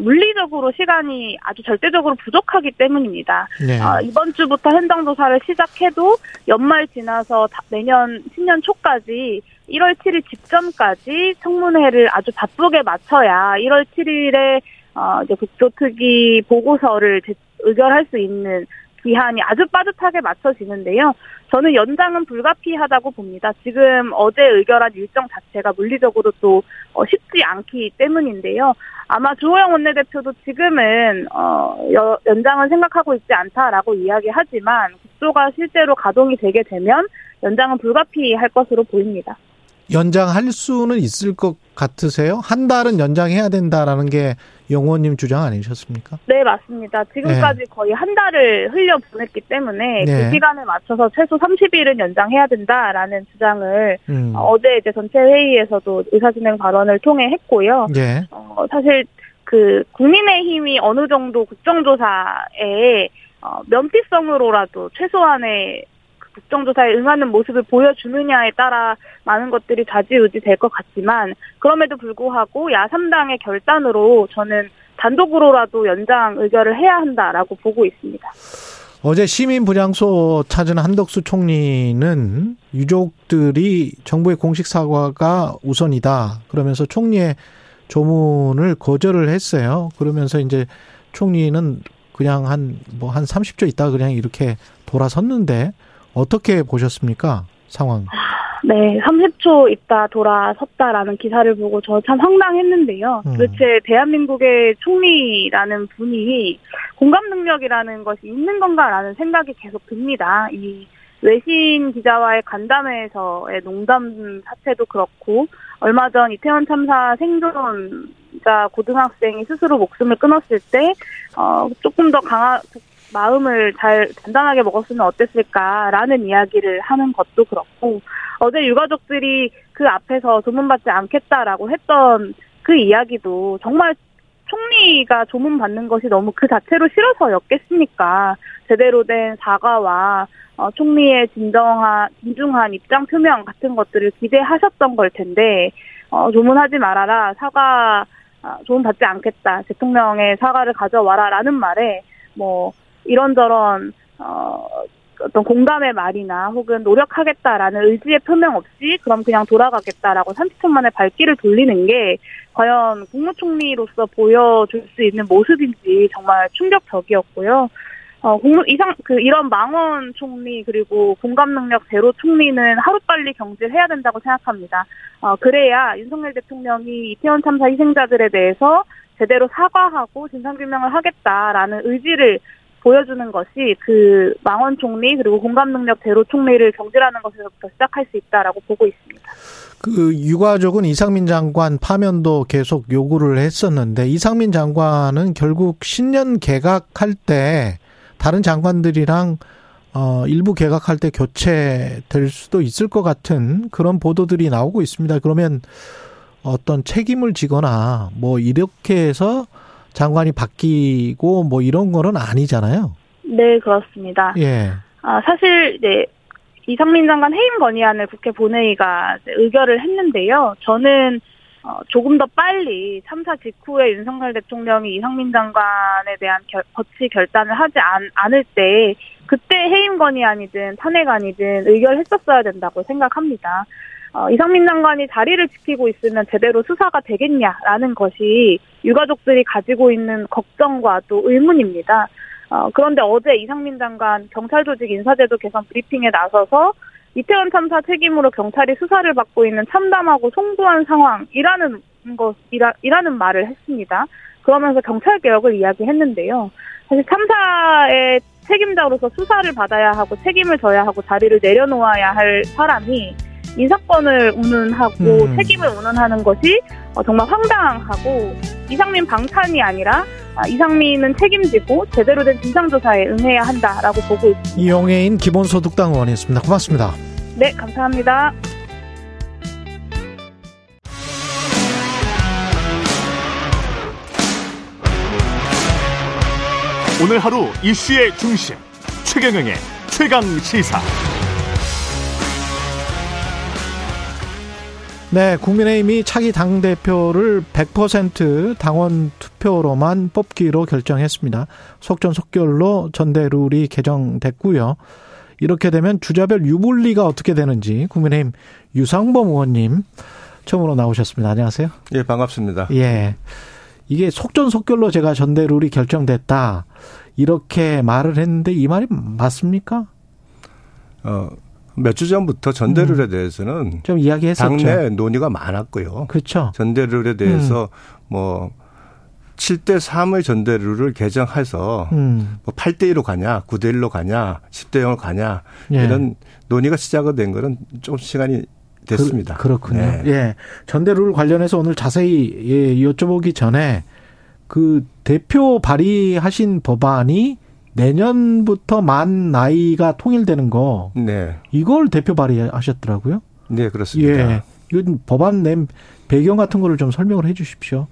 물리적으로 시간이 아주 절대적으로 부족하기 때문입니다. 네. 어, 이번 주부터 현장 조사를 시작해도 연말 지나서 다- 내년 신년 초까지 1월 7일 직전까지 청문회를 아주 바쁘게 마쳐야 1월 7일에 어, 이제 국조특위 보고서를 제- 의결할 수 있는 기한이 아주 빠듯하게 맞춰지는데요. 저는 연장은 불가피하다고 봅니다. 지금 어제 의결한 일정 자체가 물리적으로 또 어, 쉽지 않기 때문인데요. 아마 주호영 원내대표도 지금은 어, 여- 연장은 생각하고 있지 않다라고 이야기하지만 국조가 실제로 가동이 되게 되면 연장은 불가피할 것으로 보입니다. 연장할 수는 있을 것 같으세요? 한 달은 연장해야 된다라는 게 영호님 주장 아니셨습니까? 네, 맞습니다. 지금까지 거의 한 달을 흘려 보냈기 때문에 네. 그 시간에 맞춰서 최소 30일은 연장해야 된다라는 주장을 음. 어제 이제 전체 회의에서도 의사진행 발언을 통해 했고요. 예. 어, 사실 그 국민의힘이 어느 정도 국정조사에 어, 면피성으로라도 최소한의 그 국정조사에 응하는 모습을 보여주느냐에 따라 많은 것들이 좌지우지 될 것 같지만 그럼에도 불구하고 야3당의 결단으로 저는 단독으로라도 연장 의결을 해야 한다라고 보고 있습니다. 어제 시민 분향소 찾은 한덕수 총리는 유족들이 정부의 공식 사과가 우선이다. 그러면서 총리의 조문을 거절을 했어요. 그러면서 이제 총리는 그냥 한 뭐한 30초 있다가 그냥 이렇게 돌아섰는데 어떻게 보셨습니까? 상황. 네, 30초 있다 돌아섰다라는 기사를 보고 저 참 황당했는데요. 음. 도대체 대한민국의 총리라는 분이 공감 능력이라는 것이 있는 건가라는 생각이 계속 듭니다. 이 외신 기자와의 간담회에서의 농담 사태도 그렇고 얼마 전 이태원 참사 생존자 고등학생이 스스로 목숨을 끊었을 때 어, 조금 더 강한 마음을 잘 단단하게 먹었으면 어땠을까라는 이야기를 하는 것도 그렇고 어제 유가족들이 그 앞에서 조문받지 않겠다라고 했던 그 이야기도 정말 총리가 조문받는 것이 너무 그 자체로 싫어서였겠습니까? 제대로 된 사과와 어, 총리의 진정한, 진중한 입장 표명 같은 것들을 기대하셨던 걸 텐데, 어, 조문하지 말아라, 사과, 아, 도움받지 않겠다. 대통령의 사과를 가져와라라는 말에 뭐 이런저런 어 어떤 공감의 말이나 혹은 노력하겠다라는 의지의 표명 없이 그럼 그냥 돌아가겠다라고 30분 만에 발길을 돌리는 게 과연 국무총리로서 보여줄 수 있는 모습인지 정말 충격적이었고요. 어, 국무, 이상, 그, 이런 망원 총리, 그리고 공감 능력 제로 총리는 하루빨리 경질해야 된다고 생각합니다. 어, 그래야 윤석열 대통령이 이태원 참사 희생자들에 대해서 제대로 사과하고 진상규명을 하겠다라는 의지를 보여주는 것이 그 망원 총리 그리고 공감 능력 제로 총리를 경질하는 것에서부터 시작할 수 있다라고 보고 있습니다. 그 유가족은 이상민 장관 파면도 계속 요구를 했었는데 이상민 장관은 결국 신년 개각할 때 다른 장관들이랑 어 일부 개각할 때 교체될 수도 있을 것 같은 그런 보도들이 나오고 있습니다. 그러면 어떤 책임을 지거나 뭐 이렇게 해서 장관이 바뀌고 뭐 이런 거는 아니잖아요. 네, 그렇습니다. 예. 아, 사실 네. 이상민 장관 해임 건의안을 국회 본회의가 의결을 했는데요. 저는 어, 조금 더 빨리 참사 직후에 윤석열 대통령이 이상민 장관에 대한 결, 거치 결단을 하지 않, 않을 때 그때 해임 건의안이든 탄핵안이든 의결했었어야 된다고 생각합니다. 어, 이상민 장관이 자리를 지키고 있으면 제대로 수사가 되겠냐라는 것이 유가족들이 가지고 있는 걱정과 또 의문입니다. 어, 그런데 어제 이상민 장관 경찰 조직 인사제도 개선 브리핑에 나서서 이태원 참사 책임으로 경찰이 수사를 받고 있는 참담하고 송구한 상황이라는 것이라 이라는 말을 했습니다. 그러면서 경찰 개혁을 이야기했는데요. 사실 참사의 책임자로서 수사를 받아야 하고 책임을 져야 하고 자리를 내려놓아야 할 사람이 인사권을 운운하고 음. 책임을 운운하는 것이 어, 정말 황당하고 이상민 방탄이 아니라 아, 이상민은 책임지고 제대로 된 진상조사에 응해야 한다라고 보고 있습니다. 이용해인 기본소득당 의원이었습니다. 고맙습니다. 네, 감사합니다. 오늘 하루 이슈의 중심 최경영의 최강 시사. 네, 국민의힘이 차기 당대표를 100% 당원 투표로만 뽑기로 결정했습니다. 속전속결로 전대룰이 개정됐고요. 이렇게 되면 주자별 유불리가 어떻게 되는지 국민의힘 유상범 의원님 처음으로 나오셨습니다. 안녕하세요. 예, 반갑습니다. 예. 이게 속전속결로 제가 전대룰이 결정됐다. 이렇게 말을 했는데 이 말이 맞습니까? 어, 몇 주 전부터 전대룰에 음. 대해서는 좀 이야기했었죠. 당내 논의가 많았고요. 그렇죠. 전대룰에 대해서 음. 뭐 7대 3의 전대룰을 개정해서 음. 뭐 8대 1로 가냐, 9대 1로 가냐, 10대 0으로 가냐 예. 이런 논의가 시작이 된 거는 좀 시간이 됐습니다. 그, 렇군요 네. 예. 전대룰 관련해서 오늘 자세히 예, 여쭤보기 전에 그 대표 발의하신 법안이 내년부터 만 나이가 통일되는 거. 네. 이걸 대표 발의하셨더라고요. 네, 그렇습니다. 예. 이건 법안 낸 배경 같은 거를 좀 설명을 해 주십시오.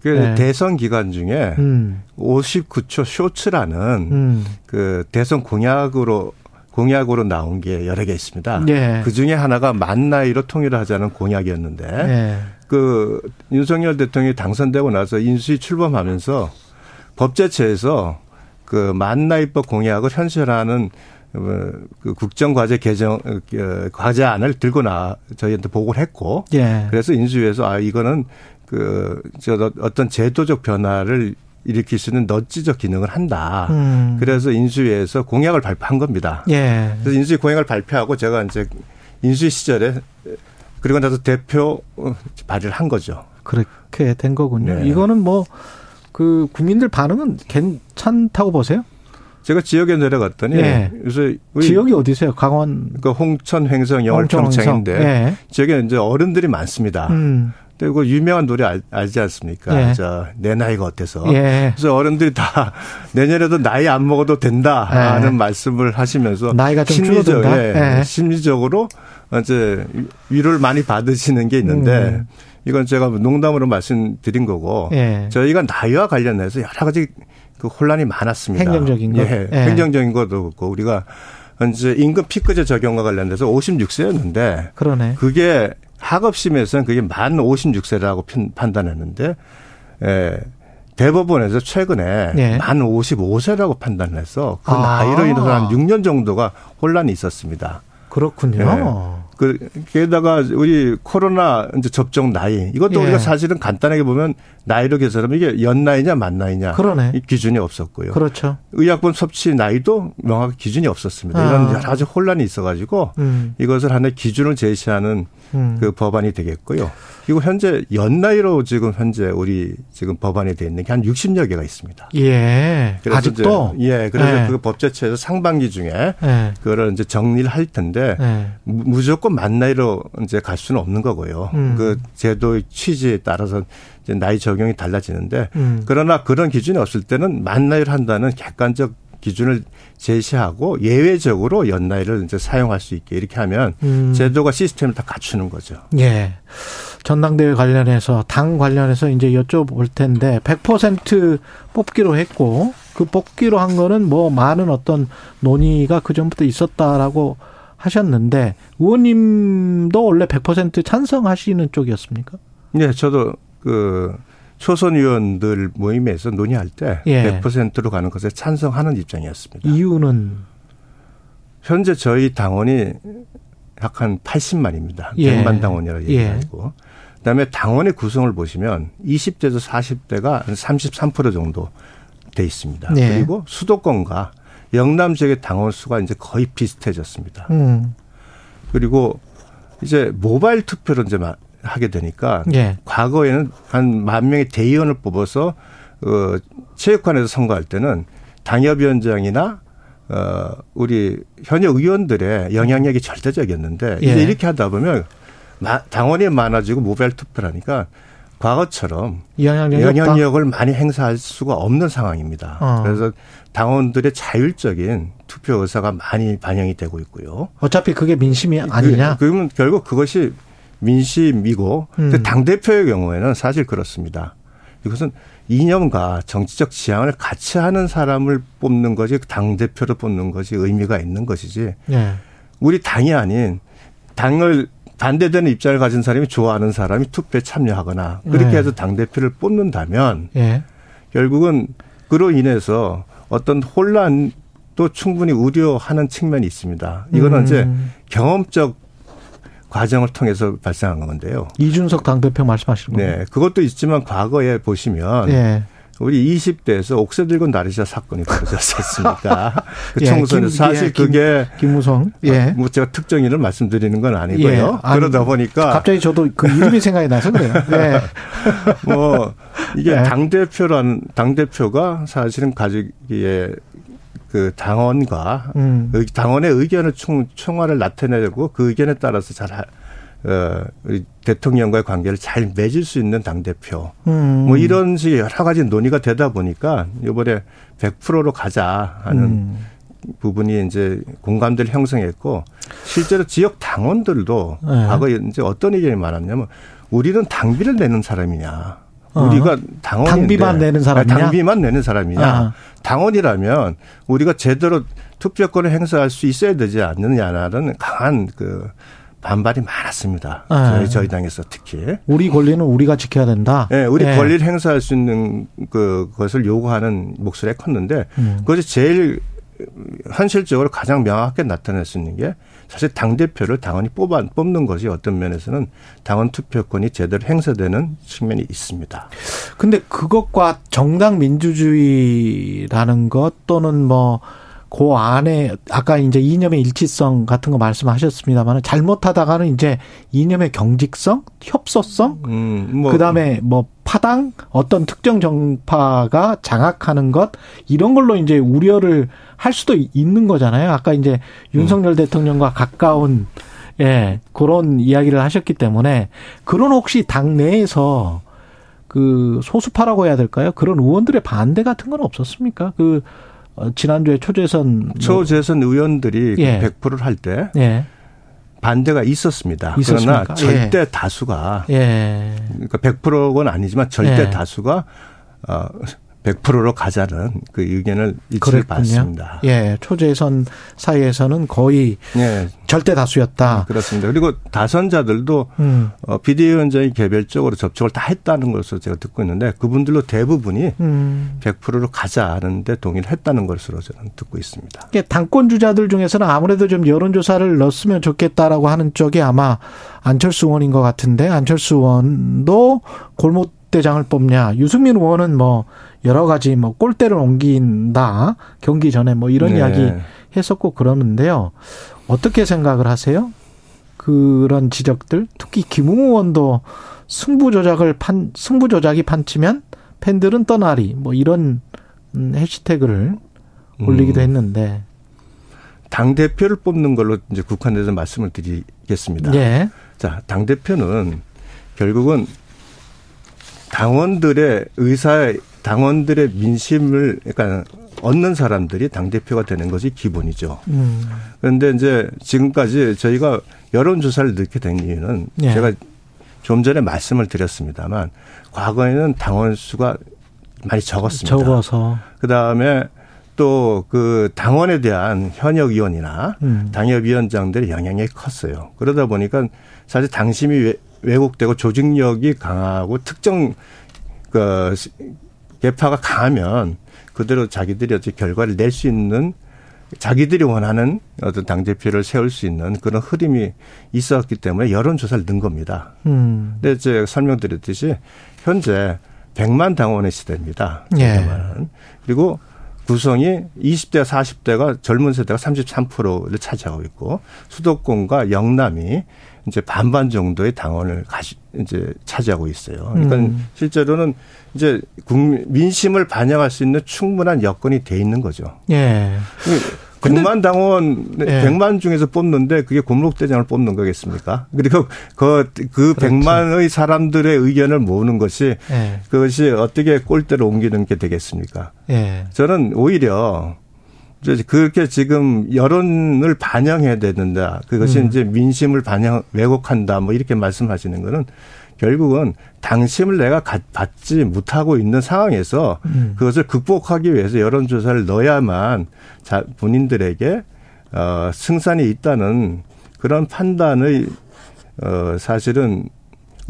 그 네. 대선 기간 중에 음. 59초 쇼츠라는 음. 그 대선 공약으로 공약으로 나온 게 여러 개 있습니다. 네. 그 중에 하나가 만 나이로 통일하자는 공약이었는데 네. 그 윤석열 대통령이 당선되고 나서 인수위 출범하면서 법제처에서 그 만나입법 공약을 현실화하는 어, 그 국정과제 개정 어, 과제안을 들고 나 저희한테 보고를 했고 예. 그래서 인수위에서 아 이거는 그저 어떤 제도적 변화를 일으킬 수 있는 넛지적 기능을 한다. 음. 그래서 인수위에서 공약을 발표한 겁니다. 예. 그래서 인수위 공약을 발표하고 제가 이제 인수위 시절에 그리고 나서 대표 발의를 한 거죠. 그렇게 된 거군요. 네. 이거는 뭐 그 국민들 반응은 괜찮다고 보세요? 제가 지역에 내려갔더니 네. 요새 지역이 어디세요? 강원 그 홍천 횡성 영월 평창인데 네. 지역에 이제 어른들이 많습니다. 음. 그리고 유명한 노래 알, 알지 않습니까? 예. 저내 나이가 어때서. 예. 그래서 어른들이 다 내년에도 나이 안 먹어도 된다라는 예. 말씀을 하시면서 나이가 좀 심리적, 예. 예. 심리적으로 이제 위로를 많이 받으시는 게 있는데 음. 이건 제가 농담으로 말씀드린 거고 예. 저희가 나이와 관련해서 여러 가지 그 혼란이 많았습니다. 행정적인 거. 예. 행정적인 것도 그렇고 우리가 이제 임금 피크제 적용과 관련돼서 56세였는데 그러네. 그게 학업심에서는 그게 만 56세라고 판단했는데 예, 대법원에서 최근에 예. 만 55세라고 판단해서 그 아. 나이로 인해서 한 6년 정도가 혼란이 있었습니다. 그렇군요. 예. 그, 게다가 우리 코로나 이제 접종 나이 이것도 예. 우리가 사실은 간단하게 보면 나이로 계산하면 이게 연나이냐 만나이냐 그러네. 이 기준이 없었고요. 그렇죠. 의약품 섭취 나이도 명확히 기준이 없었습니다. 아. 이런 여러 가지 혼란이 있어가지고 음. 이것을 하나의 기준을 제시하는 음. 그 법안이 되겠고요. 그리고 현재 연나이로 지금 현재 우리 지금 법안이 돼 있는 게 한 60여 개가 있습니다. 예. 아직도 이제 예. 그래서 예. 그 법제처에서 상반기 중에 예. 그거를 이제 정리를 할 텐데 예. 무조건 만 나이로 이제 갈 수는 없는 거고요. 음. 그 제도의 취지에 따라서 이제 나이 적용이 달라지는데 음. 그러나 그런 기준이 없을 때는 만 나이를 한다는 객관적 기준을 제시하고 예외적으로 연나이를 이제 사용할 수 있게 이렇게 하면 음. 제도가 시스템을 다 갖추는 거죠. 예. 전당대회 관련해서 당 관련해서 이제 여쭤볼 텐데 100% 뽑기로 했고 그 뽑기로 한 거는 뭐 많은 어떤 논의가 그 전부터 있었다라고 하셨는데 의원님도 원래 100% 찬성하시는 쪽이었습니까? 네, 저도 그 초선 의원들 모임에서 논의할 때 예. 100%로 가는 것에 찬성하는 입장이었습니다. 이유는 현재 저희 당원이 약 한 80만입니다. 예. 100만 당원이라고 얘기하고 예. 그다음에 당원의 구성을 보시면 20대에서 40대가 33% 정도 돼 있습니다. 네. 그리고 수도권과 영남 지역의 당원 수가 이제 거의 비슷해졌습니다. 음. 그리고 이제 모바일 투표를 이제 하게 되니까 예. 과거에는 한 만 명의 대의원을 뽑아서 어 체육관에서 선거할 때는 당협위원장이나 어 우리 현역 의원들의 영향력이 절대적이었는데 예. 이제 이렇게 하다 보면 당원이 많아지고 모바일 투표라니까 과거처럼 영향력 을 많이 행사할 수가 없는 상황입니다. 어. 그래서 당원들의 자율적인 투표 의사가 많이 반영이 되고 있고요. 어차피 그게 민심이 그, 아니냐? 그, 그러면 결국 그것이 민심이고 음. 당 대표의 경우에는 사실 그렇습니다. 이것은 이념과 정치적 지향을 같이 하는 사람을 뽑는 것이 당 대표를 뽑는 것이 의미가 있는 것이지. 네. 우리 당이 아닌 당을 반대되는 입장을 가진 사람이 좋아하는 사람이 투표에 참여하거나 그렇게 네. 해서 당 대표를 뽑는다면 네. 결국은 그로 인해서 어떤 혼란도 충분히 우려하는 측면이 있습니다. 이거는 음. 이제 경험적 과정을 통해서 발생한 건데요. 이준석 당대표 말씀하시는 거예요? 네. 그것도 있지만 과거에 보시면 네. 우리 20대에서 옥새 들고 나르샤 사건이 벌어졌지 않습니까? 그 예, 총선에서 김, 사실 예, 그게 김무성 예. 뭐 제가 특정인을 말씀드리는 건 아니고요. 예. 아니, 그러다 보니까 갑자기 저도 그 이름이 생각이 나서 그래요. 예. 뭐 이게 예. 당 대표란 당 대표가 사실은 가지기에 그 당원과 음. 당원의 의견을 총, 총화를 나타내고 그 의견에 따라서 잘 어, 대통령과의 관계를 잘 맺을 수 있는 당대표. 음. 뭐 이런 식의 여러 가지 논의가 되다 보니까 이번에 100%로 가자 하는 음. 부분이 이제 공감대를 형성했고 실제로 지역 당원들도 네. 과거에 이제 어떤 의견이 많았냐면 우리는 당비를 내는 사람이냐. 어. 우리가 당원 당비만 내는 사람이냐? 당비만 내는 사람이냐? 아. 당원이라면 우리가 제대로 투표권을 행사할 수 있어야 되지 않느냐라는 강한 그 반발이 많았습니다. 네. 저희, 저희 당에서 특히. 우리 권리는 우리가 지켜야 된다. 네, 우리 네. 권리를 행사할 수 있는 그 것을 요구하는 목소리가 컸는데 음. 그것이 제일 현실적으로 가장 명확하게 나타낼 수 있는 게 사실 당 대표를 당원이 뽑아 뽑는 것이 어떤 면에서는 당원 투표권이 제대로 행사되는 측면이 있습니다. 근데 그것과 정당 민주주의라는 것 또는 뭐 그 안에 아까 이제 이념의 일치성 같은 거 말씀하셨습니다만 잘못하다가는 이제 이념의 경직성, 협소성, 음, 뭐. 그다음에 뭐 파당 어떤 특정 정파가 장악하는 것 이런 걸로 이제 우려를 할 수도 있는 거잖아요. 아까 이제 윤석열 음. 대통령과 가까운 예, 그런 이야기를 하셨기 때문에 그런 혹시 당 내에서 그 소수파라고 해야 될까요? 그런 의원들의 반대 같은 건 없었습니까? 그 어, 지난주에 초재선 뭐 초재선 의원들이 예. 100%를 할때 예. 반대가 있었습니다. 있었습니까? 그러나 절대 예. 다수가 예. 그러니까 100%는 아니지만 절대 예. 다수가 어 100%로 가자는 그 의견을 일치를 받습니다. 예, 초재선 사이에서는 거의 예. 절대 다수였다. 네, 그렇습니다. 그리고 다선자들도 음. 어, 비대위원장이 개별적으로 접촉을 다 했다는 것으로 제가 듣고 있는데 그분들로 대부분이 음. 100%로 가자하는데 동의를 했다는 것으로 저는 듣고 있습니다. 당권 주자들 중에서는 아무래도 좀 여론조사를 넣었으면 좋겠다라고 하는 쪽이 아마 안철수 의원인 것 같은데 안철수 의원도 골목 대장을 뽑냐 유승민 의원은 뭐 여러 가지 뭐 골대를 옮긴다 경기 전에 뭐 이런 네. 이야기 했었고 그러는데요. 어떻게 생각을 하세요? 그런 지적들 특히 김웅 의원도 승부 조작을 판 승부 조작이 판치면 팬들은 떠나리 뭐 이런 음, 해시태그를 올리기도 음. 했는데 당 대표를 뽑는 걸로 이제 국한해서 말씀을 드리겠습니다. 예. 자, 당 대표는 결국은 당원들의 의사의 당원들의 민심을 그러니까 얻는 사람들이 당 대표가 되는 것이 기본이죠. 음. 그런데 이제 지금까지 저희가 여론 조사를 넣게 된 이유는 예. 제가 좀 전에 말씀을 드렸습니다만 과거에는 당원 수가 많이 적었습니다. 적어서 그 다음에 또 그 당원에 대한 현역 위원이나 음. 당협 위원장들의 영향이 컸어요. 그러다 보니까 사실 당심이 왜곡되고 조직력이 강하고 특정 그 개파가 강하면 그대로 자기들이 어떤 결과를 낼 수 있는 자기들이 원하는 어떤 당대표를 세울 수 있는 그런 흐름이 있었기 때문에 여론조사를 넣은 겁니다. 음. 근데 제가 설명드렸듯이 현재 100만 당원의 시대입니다. 예. 그리고 구성이 20대, 40대가 젊은 세대가 33%를 차지하고 있고 수도권과 영남이 이제 반반 정도의 당원을 가시 이제 차지하고 있어요. 그러니까 음. 실제로는 이제 국민 민심을 반영할 수 있는 충분한 여건이 돼 있는 거죠. 예. 100만 당원 예. 100만 중에서 뽑는데 그게 골목대장을 뽑는 거겠습니까? 그리고 그, 그 그렇죠. 100만의 사람들의 의견을 모으는 것이 예. 그것이 어떻게 꼴대로 옮기는 게 되겠습니까? 예. 저는 오히려 그렇게 지금 여론을 반영해야 되는다. 그것이 음. 이제 민심을 반영 왜곡한다. 뭐 이렇게 말씀하시는 거는 결국은 당심을 내가 받지 못하고 있는 상황에서 음. 그것을 극복하기 위해서 여론조사를 넣어야만 자 본인들에게 어 승산이 있다는 그런 판단의 어 사실은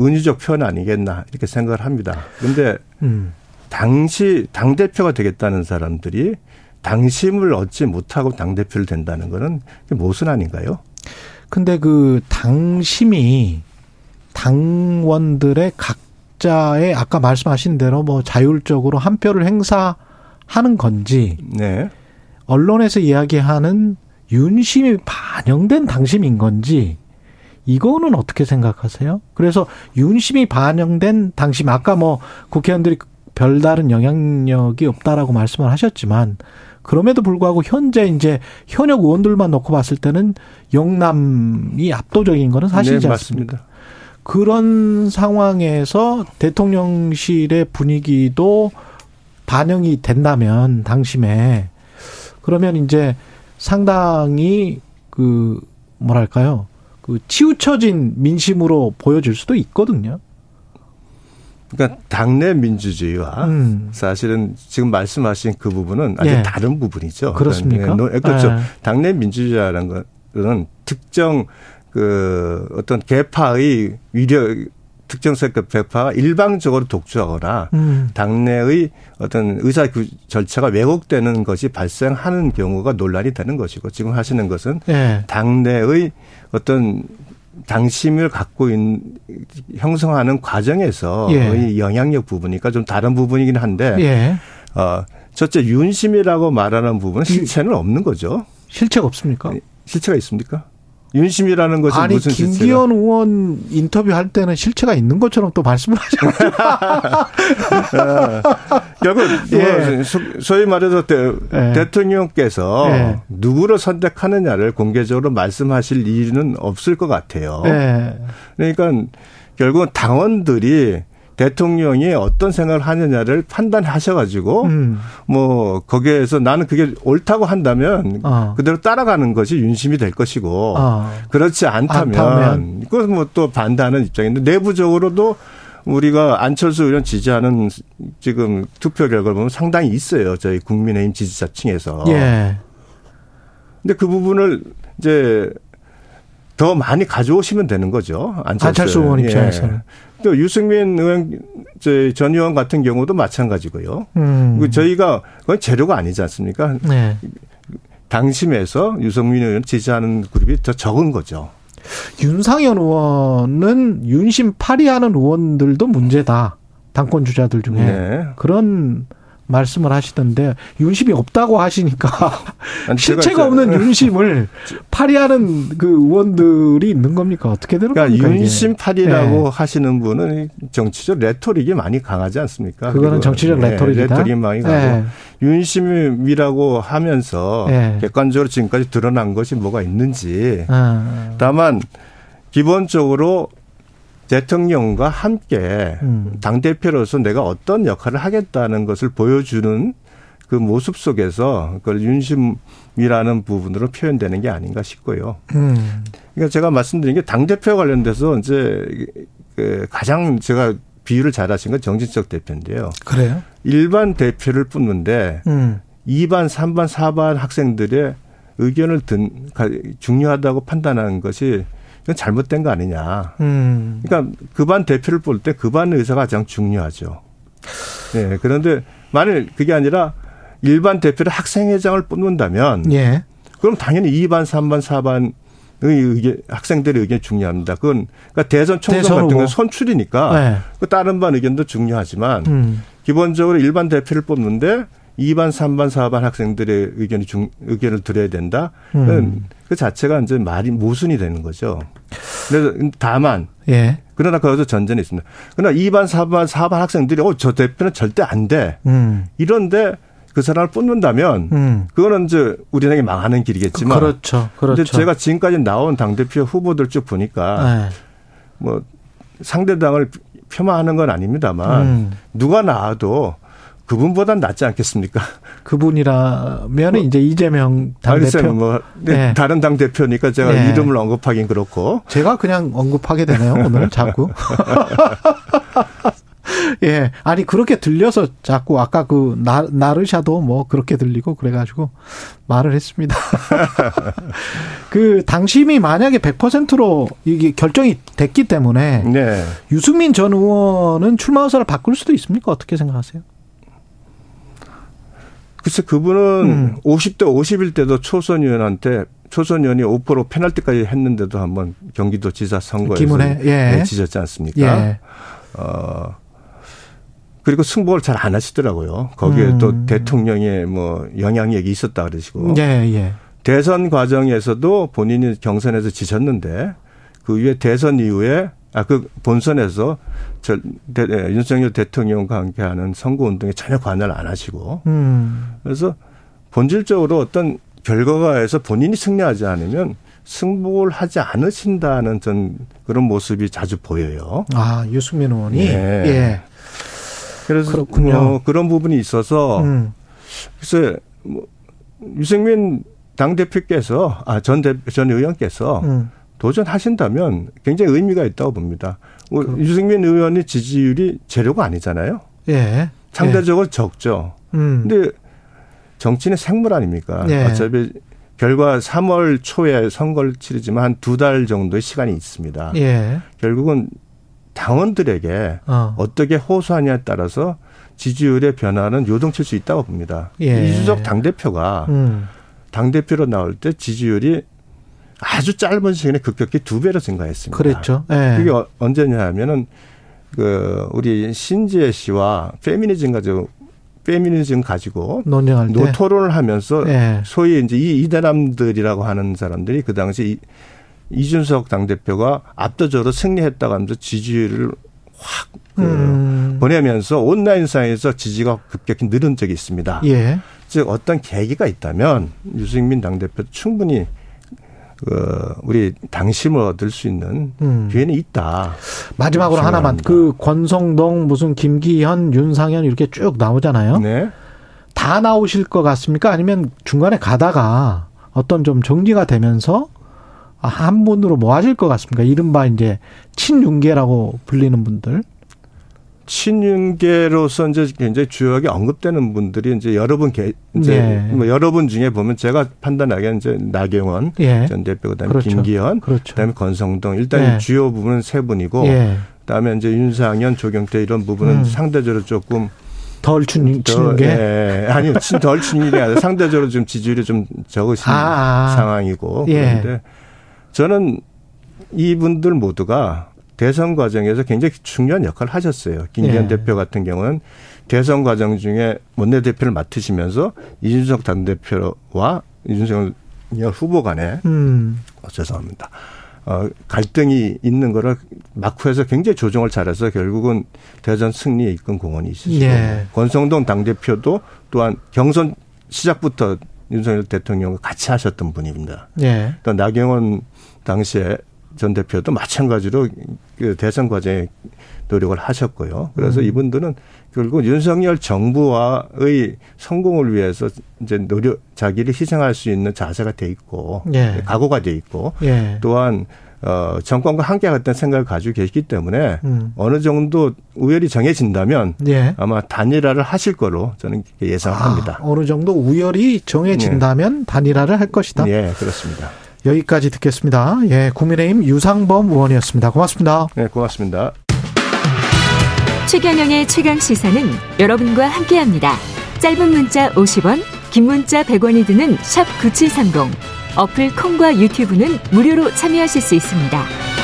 은유적 표현 아니겠나 이렇게 생각을 합니다. 근데 음. 당시 당 대표가 되겠다는 사람들이 당심을 얻지 못하고 당대표를 된다는 거는 모순 아닌가요? 근데 그 당심이 당원들의 각자의 아까 말씀하신 대로 뭐 자율적으로 한 표를 행사하는 건지 네. 언론에서 이야기하는 윤심이 반영된 당심인 건지 이거는 어떻게 생각하세요? 그래서 윤심이 반영된 당심 아까 뭐 국회의원들이 별다른 영향력이 없다라고 말씀을 하셨지만 그럼에도 불구하고 현재 이제 현역 의원들만 놓고 봤을 때는 영남이 압도적인 거는 사실이지 네, 않습니까? 맞습니다. 그런 상황에서 대통령실의 분위기도 반영이 된다면 당심에 그러면 이제 상당히 그 뭐랄까요? 그 치우쳐진 민심으로 보여질 수도 있거든요. 그러니까 당내 민주주의와 음. 사실은 지금 말씀하신 그 부분은 아주 예. 다른 부분이죠. 그렇습니까? 그러니까 그렇죠. 예. 당내 민주주의라는 것은 특정 그 어떤 개파의 위력 특정 세력 개파가 일방적으로 독주하거나 음. 당내의 어떤 의사 절차가 왜곡되는 것이 발생하는 경우가 논란이 되는 것이고 지금 하시는 것은 예. 당내의 어떤 당심을 갖고 있는 형성하는 과정에서 예. 영향력 부분이니까 좀 다른 부분이긴 한데 예. 어 첫째 윤심이라고 말하는 부분은 실체는 없는 거죠. 실체가 없습니까? 실체가 있습니까? 윤심이라는 것이 아니, 무슨 김기현 의원 인터뷰할 때는 실체가 있는 것처럼 또 말씀을. 결국 예. 뭐 소위 말해서 대, 예. 통령께서 예. 누구를 선택하느냐를 공개적으로 말씀하실 일은 없을 것 같아요. 예. 그러니까 결국은 당원들이 대통령이 어떤 생각을 하느냐를 판단하셔가지고 음. 뭐 거기에서 나는 그게 옳다고 한다면 어. 그대로 따라가는 것이 윤심이 될 것이고 어. 그렇지 않다면, 않다면. 그건 뭐 또 반대하는 입장인데 내부적으로도 우리가 안철수 의원 지지하는 지금 투표 결과를 보면 상당히 있어요. 저희 국민의힘 지지자층에서. 예. 근데 그 부분을 이제 더 많이 가져오시면 되는 거죠. 안철수, 안철수 의원 입장에서는. 예. 또 유승민 의원 전 의원 같은 경우도 마찬가지고요. 음. 그 저희가 그건 재료가 아니지 않습니까? 네. 당심에서 유승민 의원 지지하는 그룹이 더 적은 거죠. 윤상현 의원은 윤심 파리하는 의원들도 문제다. 당권 주자들 중에 네. 그런 말씀을 하시던데 윤심이 없다고 하시니까 실체가 없는 윤심을 파리하는 그 의원들이 있는 겁니까 어떻게 되는 그러니까 겁니까? 윤심 파리라고 네. 하시는 분은 정치적 레토릭이 많이 강하지 않습니까? 그거는 정치적 네, 레토릭이다. 레토릭이 많이 강하고 네. 윤심이라고 하면서 네. 객관적으로 지금까지 드러난 것이 뭐가 있는지 아. 다만 기본적으로 대통령과 함께 음. 당 대표로서 내가 어떤 역할을 하겠다는 것을 보여주는 그 모습 속에서 그걸 윤심이라는 부분으로 표현되는 게 아닌가 싶고요. 음. 그러니까 제가 말씀드린 게 당 대표 관련돼서 이제 그 가장 제가 비유를 잘하신 건 정진석 대표인데요. 그래요? 일반 대표를 뽑는데 음. 2반, 3반, 4반 학생들의 의견을 든 중요하다고 판단하는 것이 이건 잘못된 거 아니냐. 음. 그러니까 그 반 대표를 볼때그 반 의사가 가장 중요하죠. 네, 그런데 만일 그게 아니라 일반 대표를 학생회장을 뽑는다면 예. 그럼 당연히 2반, 3반, 4반 의 의견, 학생들의 의견이 중요합니다. 그건 그러니까 대선 총선 대선 같은 건 선출이니까 네. 그 다른 반 의견도 중요하지만 음. 기본적으로 일반 대표를 뽑는데 2반, 3반, 4반 학생들의 의견이 중, 의견을 들어야 된다. 음. 그 자체가 이제 말이 모순이 되는 거죠. 그래서 다만 예. 그러나 거기서 전전이 있습니다. 그러나 2반, 4반, 4반 학생들이 어, 저 대표는 절대 안 돼. 음. 이런데 그 사람을 뽑는다면 음. 그거는 이제 우리나라에 망하는 길이겠지만 그렇죠. 그렇죠. 근데 제가 지금까지 나온 당 대표 후보들 쭉 보니까 네. 뭐 상대당을 폄하하는 건 아닙니다만 음. 누가 나와도 그분보단 낫지 않겠습니까? 그분이라면 뭐, 이제 이재명 당대표. 뭐, 네, 네. 다른 당 대표니까 제가 네. 이름을 언급하긴 그렇고. 제가 그냥 언급하게 되네요, 오늘 자꾸. 예. 아니, 그렇게 들려서 자꾸 아까 그 나, 나르샤도 뭐 그렇게 들리고 그래가지고 말을 했습니다. 그 당심이 만약에 100%로 이게 결정이 됐기 때문에. 네. 유승민 전 의원은 출마 의사를 바꿀 수도 있습니까? 어떻게 생각하세요? 글쎄 그분은 음. 50대 50일 때도 초선 의원한테 초선 의원이 5% 페널티까지 했는데도 한번 경기도 지사 선거에서 예. 지졌지 않습니까? 예. 어 그리고 승복을 잘 안 하시더라고요. 거기에 음. 또 대통령의 뭐 영향력이 있었다 그러시고. 예, 예. 대선 과정에서도 본인이 경선에서 지셨는데 그 위에 대선 이후에 아, 그 본선에서 저, 대, 예, 윤석열 대통령과 함께하는 선거운동에 전혀 관여를 안 하시고. 음. 그래서 본질적으로 어떤 결과가에서 본인이 승리하지 않으면 승복을 하지 않으신다는 전 그런 모습이 자주 보여요. 아, 유승민 의원이? 네. 예. 그래서 그렇군요. 뭐 그런 부분이 있어서 음. 글쎄, 뭐, 유승민 당 대표께서, 아, 전, 대, 전 의원께서 음. 도전하신다면 굉장히 의미가 있다고 봅니다. 그 유승민 의원의 지지율이 재료가 아니잖아요. 예. 상대적으로 예. 적죠. 음. 근데 정치는 생물 아닙니까? 예. 어차피 결과 3월 초에 선거를 치르지만 한 두 달 정도의 시간이 있습니다. 예. 결국은 당원들에게 어. 떻게 호소하냐에 따라서 지지율의 변화는 요동칠 수 있다고 봅니다. 예. 이주석 당대표가 음. 당대표로 나올 때 지지율이 아주 짧은 시간에 급격히 두 배로 증가했습니다. 그랬죠. 네. 그게 어, 언제냐 하면은 그 우리 신지혜 씨와 페미니즘 가지고 페미니즘 가지고 논쟁할 때 토론을 하면서 네. 소위 이제 이 이대남들이라고 하는 사람들이 그 당시 이준석 당대표가 압도적으로 승리했다고 하면서 지지율을 확 그 음. 보내면서 온라인상에서 지지가 급격히 늘은 적이 있습니다. 예. 즉 어떤 계기가 있다면 유승민 당대표 충분히 그 우리 당심을 얻을 수 있는 음. 기회는 있다. 마지막으로 하나만 그 권성동 무슨 김기현 윤상현 이렇게 쭉 나오잖아요. 네. 다 나오실 것 같습니까? 아니면 중간에 가다가 어떤 좀 정리가 되면서 한 분으로 뭐 하실 것 같습니까? 이른바 이제 친윤계라고 불리는 분들. 친윤계로서 이제 굉장히 주요하게 언급되는 분들이 이제 여러 분 개, 이제 네. 뭐 여러 분 중에 보면 제가 판단하기에 이제 나경원 예. 전 대표 그다음에 그렇죠. 김기현 그렇죠. 그다음에 권성동 일단 예. 주요 부분은 세 분이고 예. 그다음에 이제 윤상현 조경태 이런 부분은 음. 상대적으로 조금 덜 친, 치는 게? 예, 아니요, 덜 치는 게 아니라 상대적으로 좀 지지율이 좀 적으신 아, 아. 상황이고. 예. 그런데 저는 이분들 모두가 대선 과정에서 굉장히 중요한 역할을 하셨어요. 김기현 예. 대표 같은 경우는 대선 과정 중에 원내대표를 맡으시면서 이준석 당대표와 이준석 후보 간에 음. 어, 죄송합니다. 어, 갈등이 있는 거를 막후에서 굉장히 조정을 잘해서 결국은 대전 승리에 이끈 공헌이 있으시고 예. 권성동 당대표도 또한 경선 시작부터 윤석열 대통령과 같이 하셨던 분입니다. 예. 또 나경원 당시에 전 대표도 마찬가지로 그 대선 과정에 노력을 하셨고요. 그래서 음. 이분들은 결국 윤석열 정부와의 성공을 위해서 이제 노력 자기를 희생할 수 있는 자세가 돼 있고 예. 각오가 돼 있고 예. 또한 어 정권과 함께 하겠다는 생각을 가지고 계시기 때문에 음. 어느 정도 우열이 정해진다면 예. 아마 단일화를 하실 거로 저는 예상합니다. 아, 어느 정도 우열이 정해진다면 예. 단일화를 할 것이다. 예, 그렇습니다. 여기까지 듣겠습니다. 예, 국민의힘 유상범 의원이었습니다. 고맙습니다. 네, 고맙습니다. 최경영의 최강 시사는 여러분과 함께합니다. 짧은 문자 50원, 긴 문자 100원이 드는 샵 9730. 어플 콩과 유튜브는 무료로 참여하실 수 있습니다.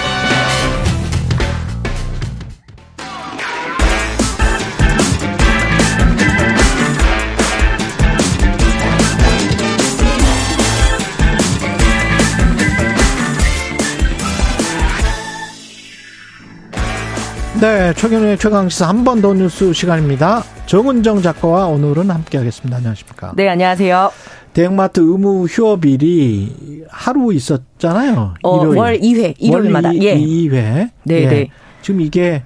네, 최경영의 최강시사 한 번 더 뉴스 시간입니다. 정은정 작가와 오늘은 함께하겠습니다. 안녕하십니까? 네, 안녕하세요. 대형마트 의무 휴업일이 하루 있었잖아요. 어, 일요일. 월 2회, 일요일마다. 월 예. 2회. 네, 예. 네. 지금 이게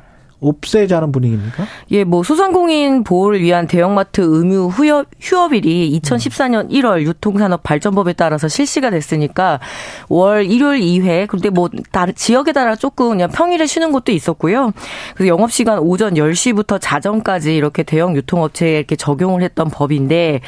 없애자는 분위기입니까? 예, 뭐 소상공인 보호를 위한 대형마트 의무 휴업, 휴업일이 2014년 1월 유통산업 발전법에 따라서 실시가 됐으니까 월 일요일 2회 근데 뭐 지역에 따라 조금 그냥 평일에 쉬는 곳도 있었고요. 그래서 영업 시간 오전 10시부터 자정까지 이렇게 대형 유통업체에 이렇게 적용을 했던 법인데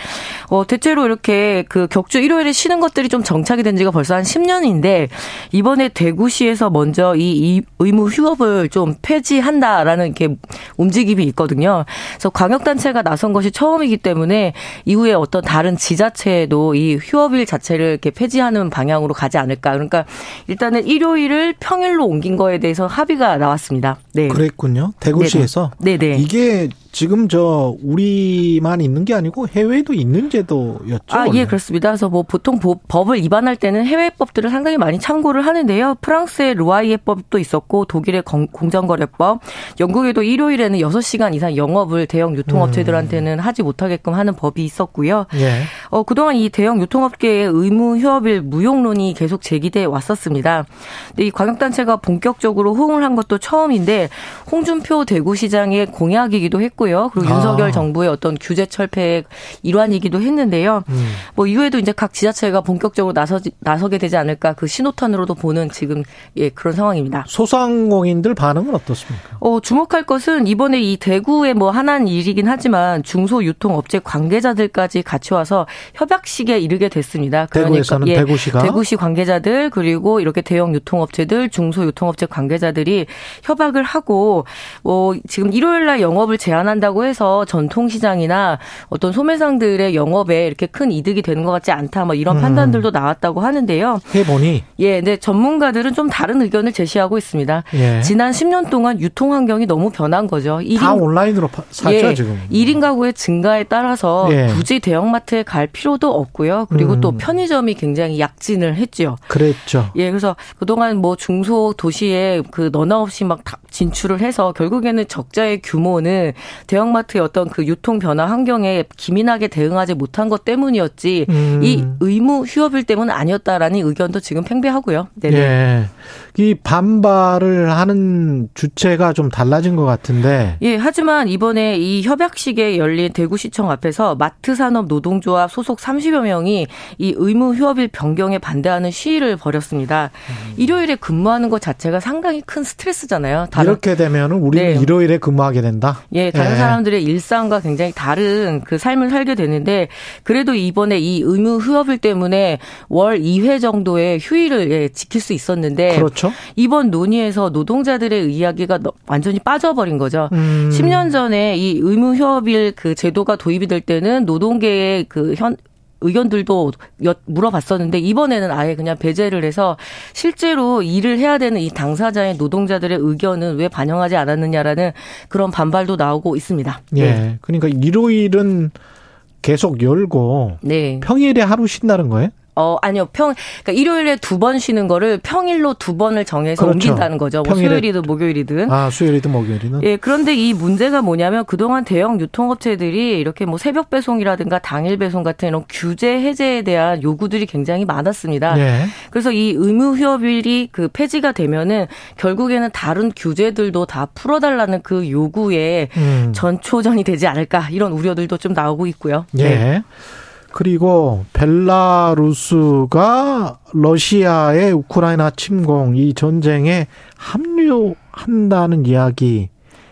어 대체로 이렇게 그 격주 일요일에 쉬는 것들이 좀 정착이 된 지가 벌써 한 10년인데 이번에 대구시에서 먼저 이 의무 휴업을 좀 폐지한다 라는 이렇게 움직임이 있거든요. 그래서 광역단체가 나선 것이 처음이기 때문에 이후에 어떤 다른 지자체도 이 휴업일 자체를 이렇게 폐지하는 방향으로 가지 않을까. 그러니까 일단은 일요일을 평일로 옮긴 거에 대해서 합의가 나왔습니다. 네. 그랬군요. 대구시에서. 네네. 네네. 이게 지금 저 우리만 있는 게 아니고 해외에도 있는 제도였죠. 아, 예, 그렇습니다. 그래서 뭐 보통 법을 위반할 때는 해외 법들을 상당히 많이 참고를 하는데요. 프랑스의 루아이에 법도 있었고 독일의 공정거래법, 영국에도 일요일에는 6시간 이상 영업을 대형 유통업체들한테는 음. 하지 못하게끔 하는 법이 있었고요. 예. 어, 그동안 이 대형 유통업계의 의무 휴업일 무용론이 계속 제기돼 왔었습니다. 근데 이 광역단체가 본격적으로 호응을 한 것도 처음인데 홍준표 대구시장의 공약이기도 했고 했고요. 그리고 아. 윤석열 정부의 어떤 규제 철폐의 일환이기도 했는데요. 음. 뭐 이후에도 이제 각 지자체가 본격적으로 나서 나서게 되지 않을까 그 신호탄으로도 보는 지금 예 그런 상황입니다. 소상공인들 반응은 어떻습니까? 어 주목할 것은 이번에 이 대구의 뭐 하나는 일이긴 하지만 중소 유통업체 관계자들까지 같이 와서 협약식에 이르게 됐습니다. 그러니까 대구에서는 예, 대구시가 대구시 관계자들 그리고 이렇게 대형 유통업체들 중소 유통업체 관계자들이 협약을 하고 뭐 지금 일요일 날 영업을 제한 제한 한다고 해서 전통시장이나 어떤 소매상들의 영업에 이렇게 큰 이득이 되는 것 같지 않다. 뭐 이런 음. 판단들도 나왔다고 하는데요. 해보니 예, 근데 전문가들은 좀 다른 의견을 제시하고 있습니다. 예. 지난 10년 동안 유통 환경이 너무 변한 거죠. 1인, 다 온라인으로 사죠 예, 지금. 1인 가구의 증가에 따라서 예. 굳이 대형마트에 갈 필요도 없고요. 그리고 음. 또 편의점이 굉장히 약진을 했죠. 그랬죠. 예, 그래서 그동안 뭐 중소 도시에 그 너나 없이 막 진출을 해서 결국에는 적자의 규모는 대형마트의 어떤 그 유통 변화 환경에 기민하게 대응하지 못한 것 때문이었지 음. 이 의무 휴업일 때문은 아니었다라는 의견도 지금 팽배하고요. 네네. 예. 이 반발을 하는 주체가 좀 달라진 것 같은데. 예, 하지만 이번에 이 협약식에 열린 대구시청 앞에서 마트산업 노동조합 소속 30여 명이 이 의무 휴업일 변경에 반대하는 시위를 벌였습니다. 음. 일요일에 근무하는 것 자체가 상당히 큰 스트레스잖아요. 다른, 이렇게 되면 우리는 네. 일요일에 근무하게 된다. 예, 다른 예. 사람들의 일상과 굉장히 다른 그 삶을 살게 되는데 그래도 이번에 이 의무 휴업일 때문에 월 2회 정도의 휴일을 예, 지킬 수 있었는데 그렇죠. 이번 논의에서 노동자들의 이야기가 완전히 빠져버린 거죠. 음. 10년 전에 이 의무 휴업일 그 제도가 도입이 될 때는 노동계의 그 현, 의견들도 물어봤었는데 이번에는 아예 그냥 배제를 해서 실제로 일을 해야 되는 이 당사자의 노동자들의 의견은 왜 반영하지 않았느냐라는 그런 반발도 나오고 있습니다. 예. 네. 그러니까 일요일은 계속 열고 네. 평일에 하루 쉰다는 거예요? 어, 아니요. 평, 그러니까 일요일에 두 번 쉬는 거를 평일로 두 번을 정해서 그렇죠. 옮긴다는 거죠. 뭐 수요일이든 목요일이든. 아, 수요일이든 목요일이든. 예, 그런데 이 문제가 뭐냐면 그동안 대형 유통업체들이 이렇게 뭐 새벽 배송이라든가 당일 배송 같은 이런 규제 해제에 대한 요구들이 굉장히 많았습니다. 예. 그래서 이 의무 휴업일이 그 폐지가 되면은 결국에는 다른 규제들도 다 풀어달라는 그 요구에 음. 전초전이 되지 않을까 이런 우려들도 좀 나오고 있고요. 예. 네. 그리고 벨라루스가 러시아의 우크라이나 침공 이 전쟁에 합류한다는 이야기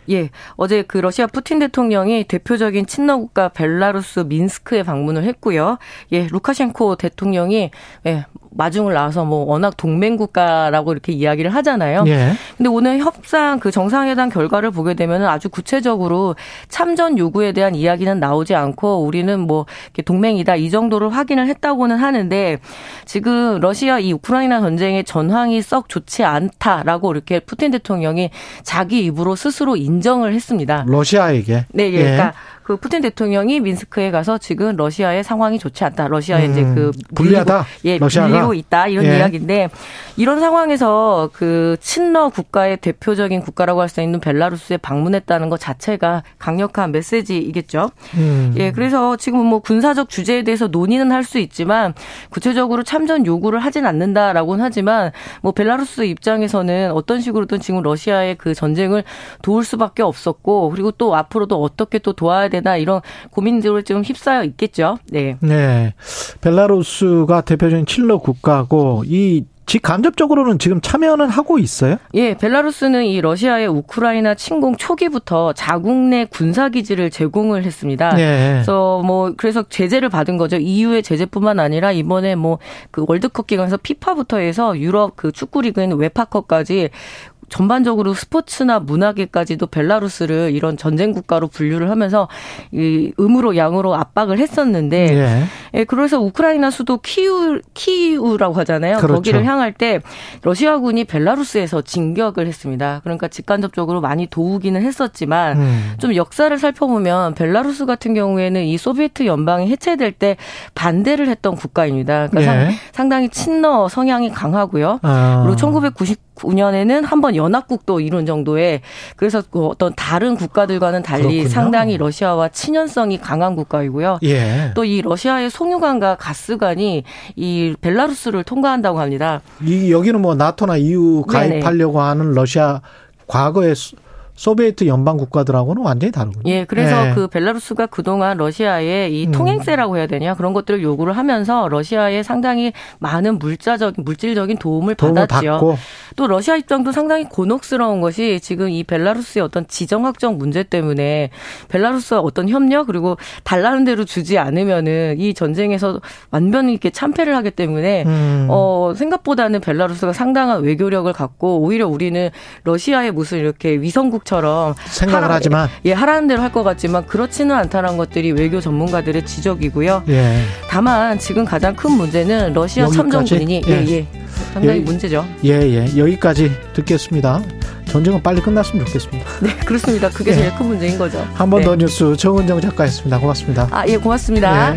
예, 어제 그 러시아 푸틴 대통령이 대표적인 친러 국가 벨라루스 민스크에 방문을 했고요. 예, 루카셴코 대통령이 예, 마중을 나와서 뭐 워낙 동맹 국가라고 이렇게 이야기를 하잖아요. 예. 근데 오늘 협상 그 정상회담 결과를 보게 되면 아주 구체적으로 참전 요구에 대한 이야기는 나오지 않고 우리는 뭐 동맹이다 이 정도를 확인을 했다고는 하는데 지금 러시아 이 우크라이나 전쟁의 전황이 썩 좋지 않다라고 이렇게 푸틴 대통령이 자기 입으로 스스로 인정을 했습니다. 러시아에게. 네, 예. 그러니까 그 푸틴 대통령이 민스크에 가서 지금 러시아의 상황이 좋지 않다. 러시아에 음, 이제 그 불리하다. 예, 러시아가. 밀리고 있다 이런 예. 이야기인데 이런 상황에서 그 친러 국가의 대표적인 국가라고 할 수 있는 벨라루스에 방문했다는 것 자체가 강력한 메시지이겠죠. 음. 예, 그래서 지금 뭐 군사적 주제에 대해서 논의는 할 수 있지만 구체적으로 참전 요구를 하진 않는다라고는 하지만 뭐 벨라루스 입장에서는 어떤 식으로든 지금 러시아의 그 전쟁을 도울 수밖에 없었고 그리고 또 앞으로도 어떻게 또 도와야 되나 이런 고민들을 좀 휩싸여 있겠죠. 네. 네. 벨라루스가 대표적인 칠러 국가고 이 직간접적으로는 지금 참여는 하고 있어요? 예, 벨라루스는 이 러시아의 우크라이나 침공 초기부터 자국 내 군사 기지를 제공을 했습니다. 네. 그래서 뭐 그래서 제재를 받은 거죠. EU의 제재뿐만 아니라 이번에 뭐 그 월드컵 기간에서 피파부터 해서 유럽 그 축구 리그인 웨파컵까지 전반적으로 스포츠나 문화계까지도 벨라루스를 이런 전쟁 국가로 분류를 하면서 이 음으로 양으로 압박을 했었는데 예. 예 그래서 우크라이나 수도 키우 키우라고 하잖아요. 그렇죠. 거기를 향할 때 러시아군이 벨라루스에서 진격을 했습니다. 그러니까 직간접적으로 많이 도우기는 했었지만 음. 좀 역사를 살펴보면 벨라루스 같은 경우에는 이 소비에트 연방이 해체될 때 반대를 했던 국가입니다. 그러니까 예. 상당히 친러 성향이 강하고요. 아. 그리고 1999년에는 한 번 연합국도 이룬 정도의 그래서 그 어떤 다른 국가들과는 달리 그렇군요. 상당히 러시아와 친연성이 강한 국가이고요. 예. 또이 러시아의 송유관과 가스관이 이 벨라루스를 통과한다고 합니다. 이 여기는 뭐 나토나 EU 가입하려고 네네. 하는 러시아 과거의 소비에트 연방 국가들하고는 완전히 다르군요. 예, 그래서 예. 그 벨라루스가 그동안 러시아의 이 음. 통행세라고 해야 되냐 그런 것들을 요구를 하면서 러시아에 상당히 많은 물자적 물질적인 도움을, 도움을 받았죠. 받고. 또 러시아 입장도 상당히 곤혹스러운 것이 지금 이 벨라루스의 어떤 지정 확정 문제 때문에 벨라루스와 어떤 협력 그리고 달라는 대로 주지 않으면은 이 전쟁에서 완전히 이렇게 참패를 하기 때문에 음. 어 생각보다는 벨라루스가 상당한 외교력을 갖고 오히려 우리는 러시아의 무슨 이렇게 위성국 미국처럼 생각을 하라, 하지만 예 하라는 대로 할 것 같지만 그렇지는 않다는 것들이 외교 전문가들의 지적이고요. 예. 다만 지금 가장 큰 문제는 러시아 참전군인이 예. 예, 예. 상당히 예. 문제죠. 예, 예. 여기까지 듣겠습니다. 전쟁은 빨리 끝났으면 좋겠습니다. 네, 그렇습니다. 그게 예. 제일 큰 문제인 거죠. 한 번더 네. 뉴스 정은정 작가였습니다. 고맙습니다. 아, 예, 고맙습니다.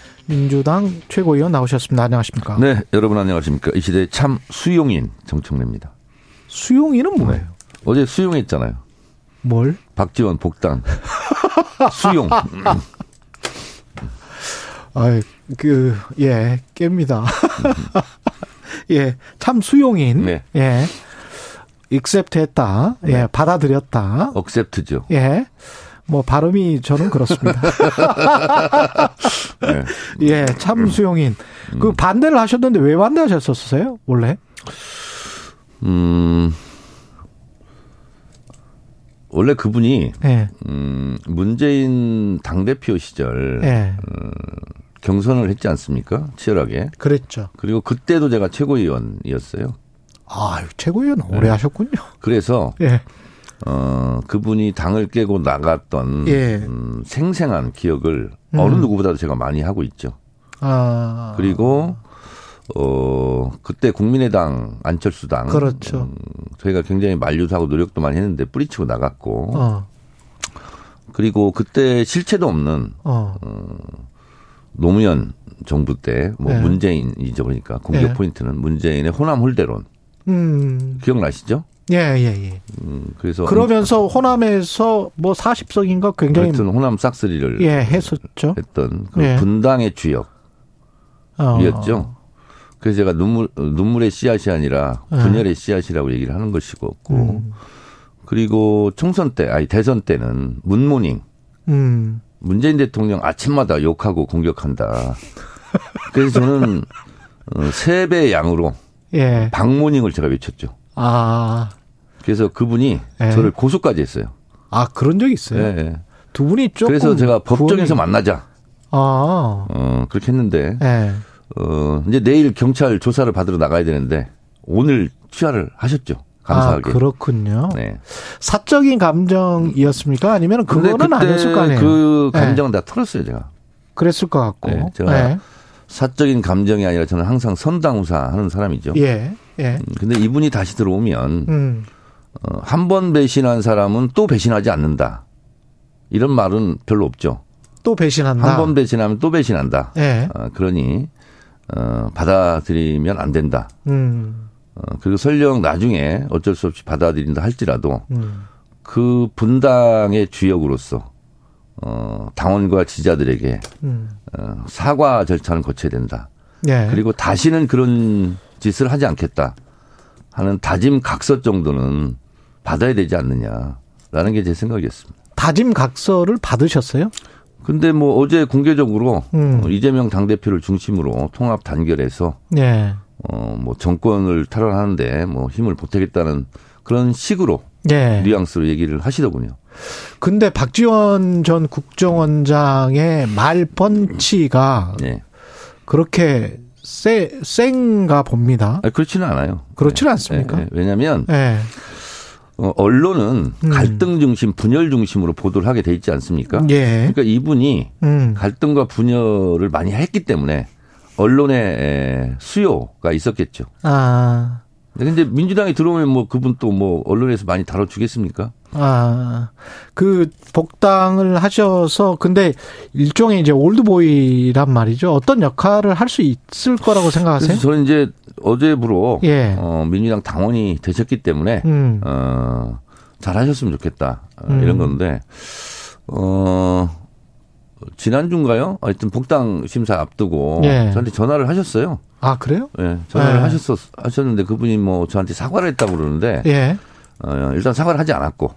민주당 최고위원 나오셨습니다. 안녕하십니까? 네, 여러분 안녕하십니까? 이 시대의 참 수용인 정청래입니다. 수용인은 뭐예요? 네. 어제 수용했잖아요. 뭘? 박지원 복당. 수용. 아, 그, 예, 깹니다. 예, 참 수용인. 네. 예. 익셉트 했다. 예, 네. 받아들였다. 억셉트죠. 예. 뭐 발음이 저는 그렇습니다. 네. 예, 참 수용인. 음. 그 반대를 하셨는데 왜 반대하셨었어요? 원래? 음. 원래 그분이 네. 음, 문재인 당 대표 시절 네. 음, 경선을 했지 않습니까? 치열하게. 그랬죠. 그리고 그때도 제가 최고위원이었어요. 아, 최고위원 오래 네. 하셨군요. 그래서 예. 어, 그분이 당을 깨고 나갔던 예. 음, 생생한 기억을 음. 어느 누구보다도 제가 많이 하고 있죠. 아. 그리고 어 그때 국민의당 안철수당 그렇죠. 음, 저희가 굉장히 만류하고 노력도 많이 했는데 뿌리치고 나갔고 어. 그리고 그때 실체도 없는 어. 어 노무현 정부 때뭐 네. 문재인이죠 그러니까 공격 네. 포인트는 문재인의 호남 홀대론 음. 기억나시죠? 예, 예, 예. 음, 그래서 그러면서 호남에서 뭐 40석인가 굉장히 하여튼 호남 싹쓸이를 예, 했었죠. 했던 그 예. 분당의 주역이었죠. 어. 그래서 제가 눈물 눈물의 씨앗이 아니라 예. 분열의 씨앗이라고 얘기를 하는 것이고 음. 그리고 총선 때 아니 대선 때는 문모닝 음. 문재인 대통령 아침마다 욕하고 공격한다. 그래서 저는 어, 세배 양으로 예. 방모닝을 제가 외쳤죠. 아. 그래서 그분이 예. 저를 고소까지 했어요. 아, 그런 적 있어요? 예. 두 분이 좀 그래서 제가 법정에서 구원이... 만나자. 아. 어, 그렇게 했는데. 예. 어, 이제 내일 경찰 조사를 받으러 나가야 되는데 오늘 취하를 하셨죠. 감사하게. 아, 그렇군요. 네. 사적인 감정이었습니까? 아니면 그거는 아니었을 거 아니에요? 그 감정은 네. 다 털었어요, 제가. 그랬을 것 같고. 네, 제가 네. 사적인 감정이 아니라 저는 항상 선당우사 하는 사람이죠. 예. 예. 음, 근데 이분이 다시 들어오면 음. 어, 한 번 배신한 사람은 또 배신하지 않는다. 이런 말은 별로 없죠. 또 배신한다. 한 번 배신하면 또 배신한다. 예. 어, 그러니 어, 받아들이면 안 된다. 음. 어, 그리고 설령 나중에 어쩔 수 없이 받아들인다 할지라도 음. 그 분당의 주역으로서 어, 당원과 지자들에게 음. 어, 사과 절차는 거쳐야 된다. 예. 그리고 다시는 그런 짓을 하지 않겠다 하는 다짐 각서 정도는 받아야 되지 않느냐라는 게 제 생각이었습니다. 다짐 각서를 받으셨어요? 근데 뭐 어제 공개적으로 음. 이재명 당대표를 중심으로 통합 단결해서 예. 어뭐 정권을 탈환하는데 뭐 힘을 보태겠다는 그런 식으로 예. 뉘앙스로 얘기를 하시더군요. 근데 박지원 전 국정원장의 말 펀치가 예. 그렇게 세, 센가 봅니다. 아니, 그렇지는 않아요. 그렇지는 네. 않습니까? 네. 왜냐하면 네. 어, 언론은 음. 갈등 중심, 분열 중심으로 보도를 하게 돼 있지 않습니까? 예. 그러니까 이분이 음. 갈등과 분열을 많이 했기 때문에 언론의 수요가 있었겠죠. 아. 근데 민주당이 들어오면 뭐 그분 또 뭐 언론에서 많이 다뤄주겠습니까? 아, 그 복당을 하셔서 근데 일종의 이제 올드보이란 말이죠. 어떤 역할을 할 수 있을 거라고 생각하세요? 저는 이제 어제부로 예. 어, 민주당 당원이 되셨기 때문에 음. 어, 잘하셨으면 좋겠다 어, 음. 이런 건데 어. 지난주인가요? 하여튼 복당 심사 앞두고 예. 저한테 전화를 하셨어요. 아 그래요? 예, 전화를 예. 하셨었 하셨는데 그분이 뭐 저한테 사과를 했다고 그러는데 예. 어, 일단 사과를 하지 않았고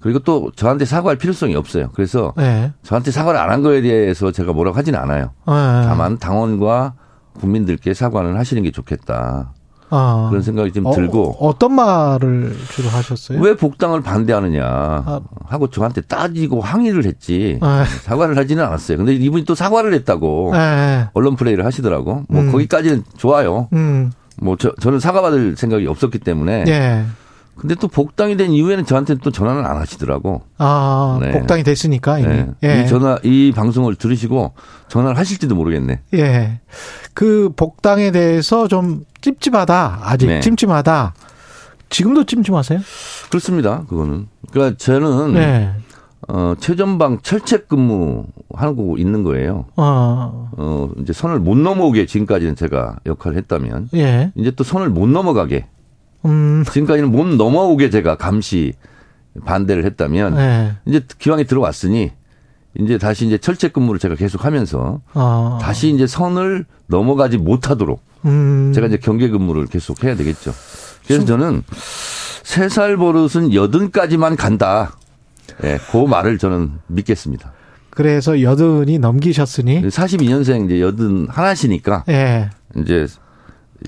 그리고 또 저한테 사과할 필요성이 없어요. 그래서 예. 저한테 사과를 안 한 거에 대해서 제가 뭐라고 하진 않아요. 예. 다만 당원과 국민들께 사과는 하시는 게 좋겠다. 아. 그런 생각이 좀 어, 들고 어떤 말을 주로 하셨어요? 왜 복당을 반대하느냐 아. 하고 저한테 따지고 항의를 했지 아. 사과를 하지는 않았어요. 근데 이분이 또 사과를 했다고 아. 언론 플레이를 하시더라고. 뭐 음. 거기까지는 좋아요. 음. 뭐 저, 저는 사과받을 생각이 없었기 때문에. 예. 근데 또 복당이 된 이후에는 저한테 또 전화는 안 하시더라고. 아, 네. 복당이 됐으니까 이미. 네. 예. 이 전화 이 방송을 들으시고 전화를 하실지도 모르겠네. 예. 그 복당에 대해서 좀 찝찝하다. 아직 네. 찜찜하다. 지금도 찜찜하세요? 그렇습니다. 그거는. 그러니까 저는 네. 어, 최전방 철책 근무 하고 있는 거예요. 어. 어, 이제 선을 못 넘어오게 지금까지는 제가 역할을 했다면. 예. 이제 또 선을 못 넘어가게 음. 지금까지는 못 넘어오게 제가 감시 반대를 했다면 네. 이제 기왕에 들어왔으니 이제 다시 이제 철책 근무를 제가 계속 하면서 아. 다시 이제 선을 넘어가지 못하도록 음. 제가 이제 경계 근무를 계속 해야 되겠죠. 그래서 저는 세 살 버릇은 여든까지만 간다. 예, 네, 그 말을 저는 믿겠습니다. 그래서 여든이 넘기셨으니 42년생 이제 여든 하나시니까 예. 이제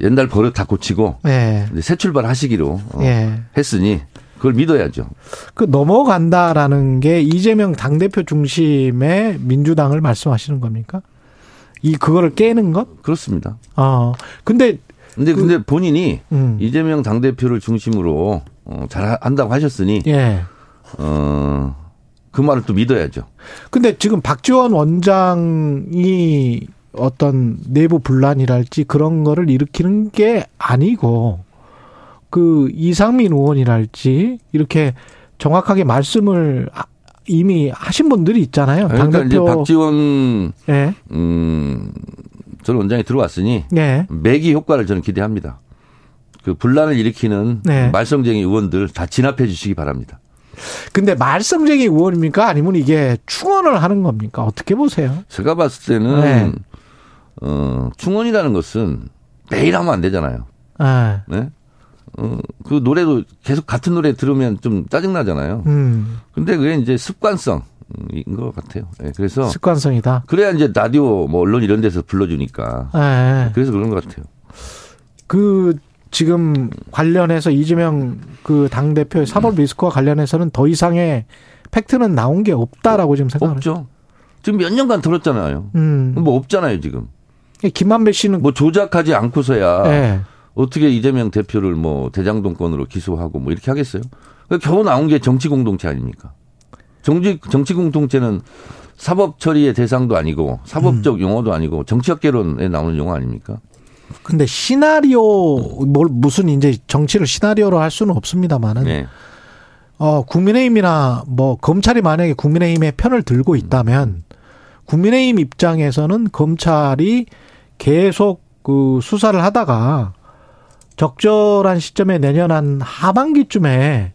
옛날 버릇 다 고치고 예. 새 출발 하시기로 어, 예. 했으니 그걸 믿어야죠. 그 넘어간다라는 게 이재명 당 대표 중심의 민주당을 말씀하시는 겁니까? 이 그거를 깨는 것? 그렇습니다. 어. 근데 근데 그, 근데 본인이 음. 이재명 당 대표를 중심으로 어, 잘 한다고 하셨으니 예. 어, 그 말을 또 믿어야죠. 근데 지금 박지원 원장이 어떤 내부 분란이랄지 그런 거를 일으키는 게 아니고 그 이상민 의원이랄지 이렇게 정확하게 말씀을 이미 하신 분들이 있잖아요. 그러니까 당대표 이제 박지원 네. 음 전 원장이 들어왔으니 네. 매기 효과를 저는 기대합니다. 그 분란을 일으키는 네. 말썽쟁이 의원들 다 진압해 주시기 바랍니다. 근데 말썽쟁이 의원입니까? 아니면 이게 충원을 하는 겁니까? 어떻게 보세요? 제가 봤을 때는 네. 어, 충원이라는 것은 매일 하면 안 되잖아요. 아. 네. 어, 그 노래도 계속 같은 노래 들으면 좀 짜증나잖아요. 음. 근데 그게 이제 습관성. 인것 같아요. 네, 그래서 습관성이다. 그래야 이제 라디오 뭐 언론 이런 데서 불러주니까. 네. 그래서 그런 것 같아요. 그 지금 관련해서 이재명 그 당 대표의 사법 리스크와 관련해서는 더 이상의 팩트는 나온 게 없다라고 지금 생각하죠. 없죠. 지금 몇 년간 들었잖아요. 음. 뭐 없잖아요 지금. 김만배 씨는 뭐 조작하지 않고서야 네. 어떻게 이재명 대표를 뭐 대장동권으로 기소하고 뭐 이렇게 하겠어요? 그러니까 겨우 나온 게 정치 공동체 아닙니까? 정치 정치 공동체는 사법 처리의 대상도 아니고 사법적 음. 용어도 아니고 정치학 개론에 나오는 용어 아닙니까? 근데 시나리오 뭘 무슨 이제 정치를 시나리오로 할 수는 없습니다만은 네. 어 국민의힘이나 뭐 검찰이 만약에 국민의힘의 편을 들고 있다면 국민의힘 입장에서는 검찰이 계속 그 수사를 하다가 적절한 시점에 내년 한 하반기쯤에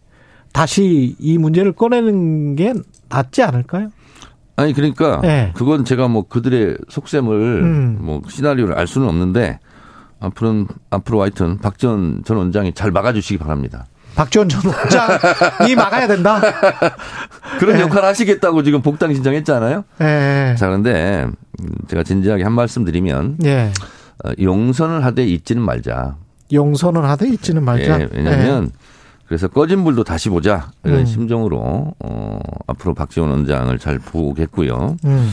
다시 이 문제를 꺼내는 게 낫지 않을까요? 아니 그러니까 네. 그건 제가 뭐 그들의 속셈을 음. 뭐 시나리오를 알 수는 없는데 앞으로는 앞으로 하여튼 박지원 전 원장이 잘 막아주시기 바랍니다. 박지원 전 원장이 막아야 된다. 그런 네. 역할을 하시겠다고 지금 복당 신청했잖아요. 네. 자 그런데 제가 진지하게 한 말씀 드리면 네. 용선을 하되 잊지는 말자. 용선을 하되 잊지는 말자. 예, 왜냐하면 네. 그래서 꺼진 불도 다시 보자 이런 음. 심정으로 어, 앞으로 박지원 원장을 잘 보겠고요. 음.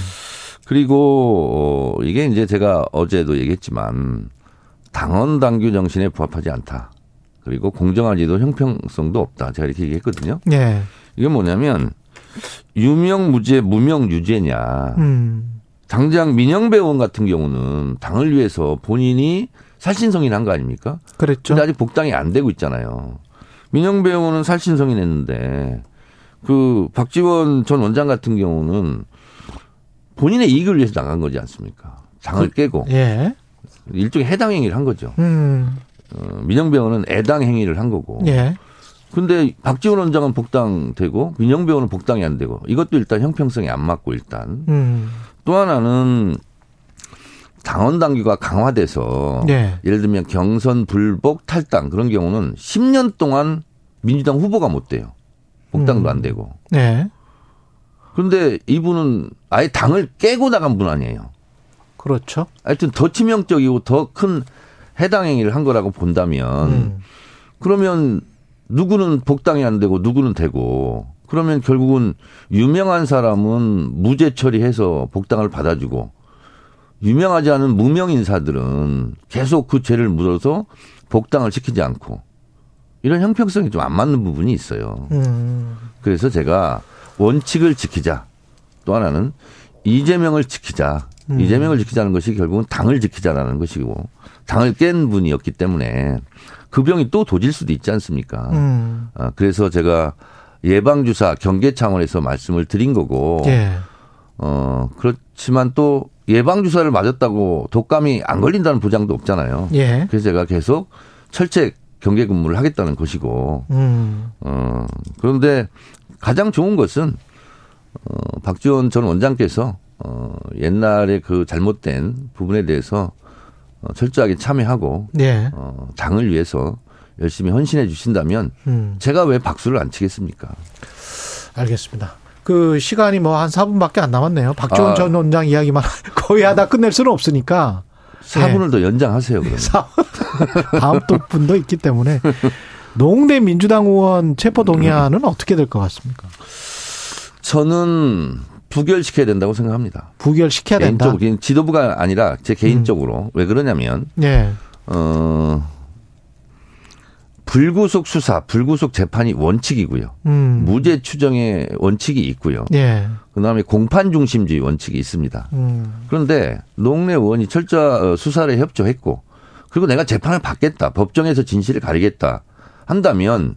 그리고 어, 이게 이제 제가 어제도 얘기했지만 당원 당규 정신에 부합하지 않다. 그리고 공정하지도 형평성도 없다. 제가 이렇게 얘기했거든요. 네. 이게 뭐냐면 유명 무죄 무명 유죄냐. 음. 당장 민영배 의원 같은 경우는 당을 위해서 본인이 살신성인한 거 아닙니까? 그랬죠. 근데 아직 복당이 안 되고 있잖아요. 민영배 의원은 살신성인했는데 그 박지원 전 원장 같은 경우는 본인의 이익을 위해서 나간 거지 않습니까? 당을 그, 깨고 예. 일종의 해당 행위를 한 거죠. 음. 어, 민영배 의원은 애당 행위를 한 거고. 예. 근데 박지원 원장은 복당되고 민영배 의원은 복당이 안 되고 이것도 일단 형평성이 안 맞고 일단 음. 또 하나는 당원 당규가 강화돼서 네. 예를 들면 경선 불복 탈당 그런 경우는 10년 동안 민주당 후보가 못 돼요. 복당도 음. 안 되고. 네. 그런데 이분은 아예 당을 깨고 나간 분 아니에요. 그렇죠. 하여튼 더 치명적이고 더 큰 해당 행위를 한 거라고 본다면 음. 그러면 누구는 복당이 안 되고 누구는 되고 그러면 결국은 유명한 사람은 무죄 처리해서 복당을 받아주고 유명하지 않은 무명 인사들은 계속 그 죄를 묻어서 복당을 시키지 않고 이런 형평성이 좀 안 맞는 부분이 있어요. 음. 그래서 제가 원칙을 지키자. 또 하나는 이재명을 지키자. 음. 이재명을 지키자는 것이 결국은 당을 지키자라는 것이고 당을 깬 분이었기 때문에 그 병이 또 도질 수도 있지 않습니까? 음. 아, 그래서 제가 예방주사 경계 차원에서 말씀을 드린 거고, 예. 어, 그렇지만 또 예방주사를 맞았다고 독감이 안 걸린다는 보장도 없잖아요. 예. 그래서 제가 계속 철제 경계 근무를 하겠다는 것이고, 음. 어, 그런데 가장 좋은 것은, 어, 박지원 전 원장께서, 어, 옛날에 그 잘못된 부분에 대해서 어, 철저하게 참여하고, 예. 어, 당을 위해서 열심히 헌신해 주신다면, 음. 제가 왜 박수를 안 치겠습니까? 알겠습니다. 그 시간이 뭐 한 4분밖에 안 남았네요. 박지원 아. 전 원장 이야기만 거의 하다 끝낼 수는 없으니까. 4분을 네. 더 연장하세요, 그러면. 다음 또 분도 있기 때문에. 농대 민주당 의원 체포동의안은 어떻게 될 것 같습니까? 저는 부결시켜야 된다고 생각합니다. 부결시켜야 된다. 개인적으로, 지도부가 아니라 제 개인적으로. 음. 왜 그러냐면, 네. 어, 불구속 수사, 불구속 재판이 원칙이고요. 음. 무죄 추정의 원칙이 있고요. 예. 그다음에 공판 중심주의 원칙이 있습니다. 음. 그런데 농내 의원이 철저 어, 수사를 협조했고 그리고 내가 재판을 받겠다. 법정에서 진실을 가리겠다. 한다면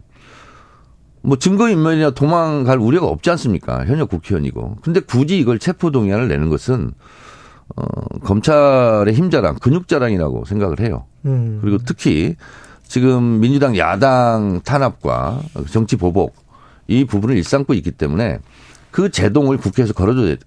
뭐 증거인멸이나 도망갈 우려가 없지 않습니까? 현역 국회의원이고. 근데 굳이 이걸 체포동의안을 내는 것은 어, 검찰의 힘자랑, 근육자랑이라고 생각을 해요. 음. 그리고 특히 지금 민주당 야당 탄압과 정치 보복 이 부분을 일삼고 있기 때문에 그 제동을 국회에서 걸어줘야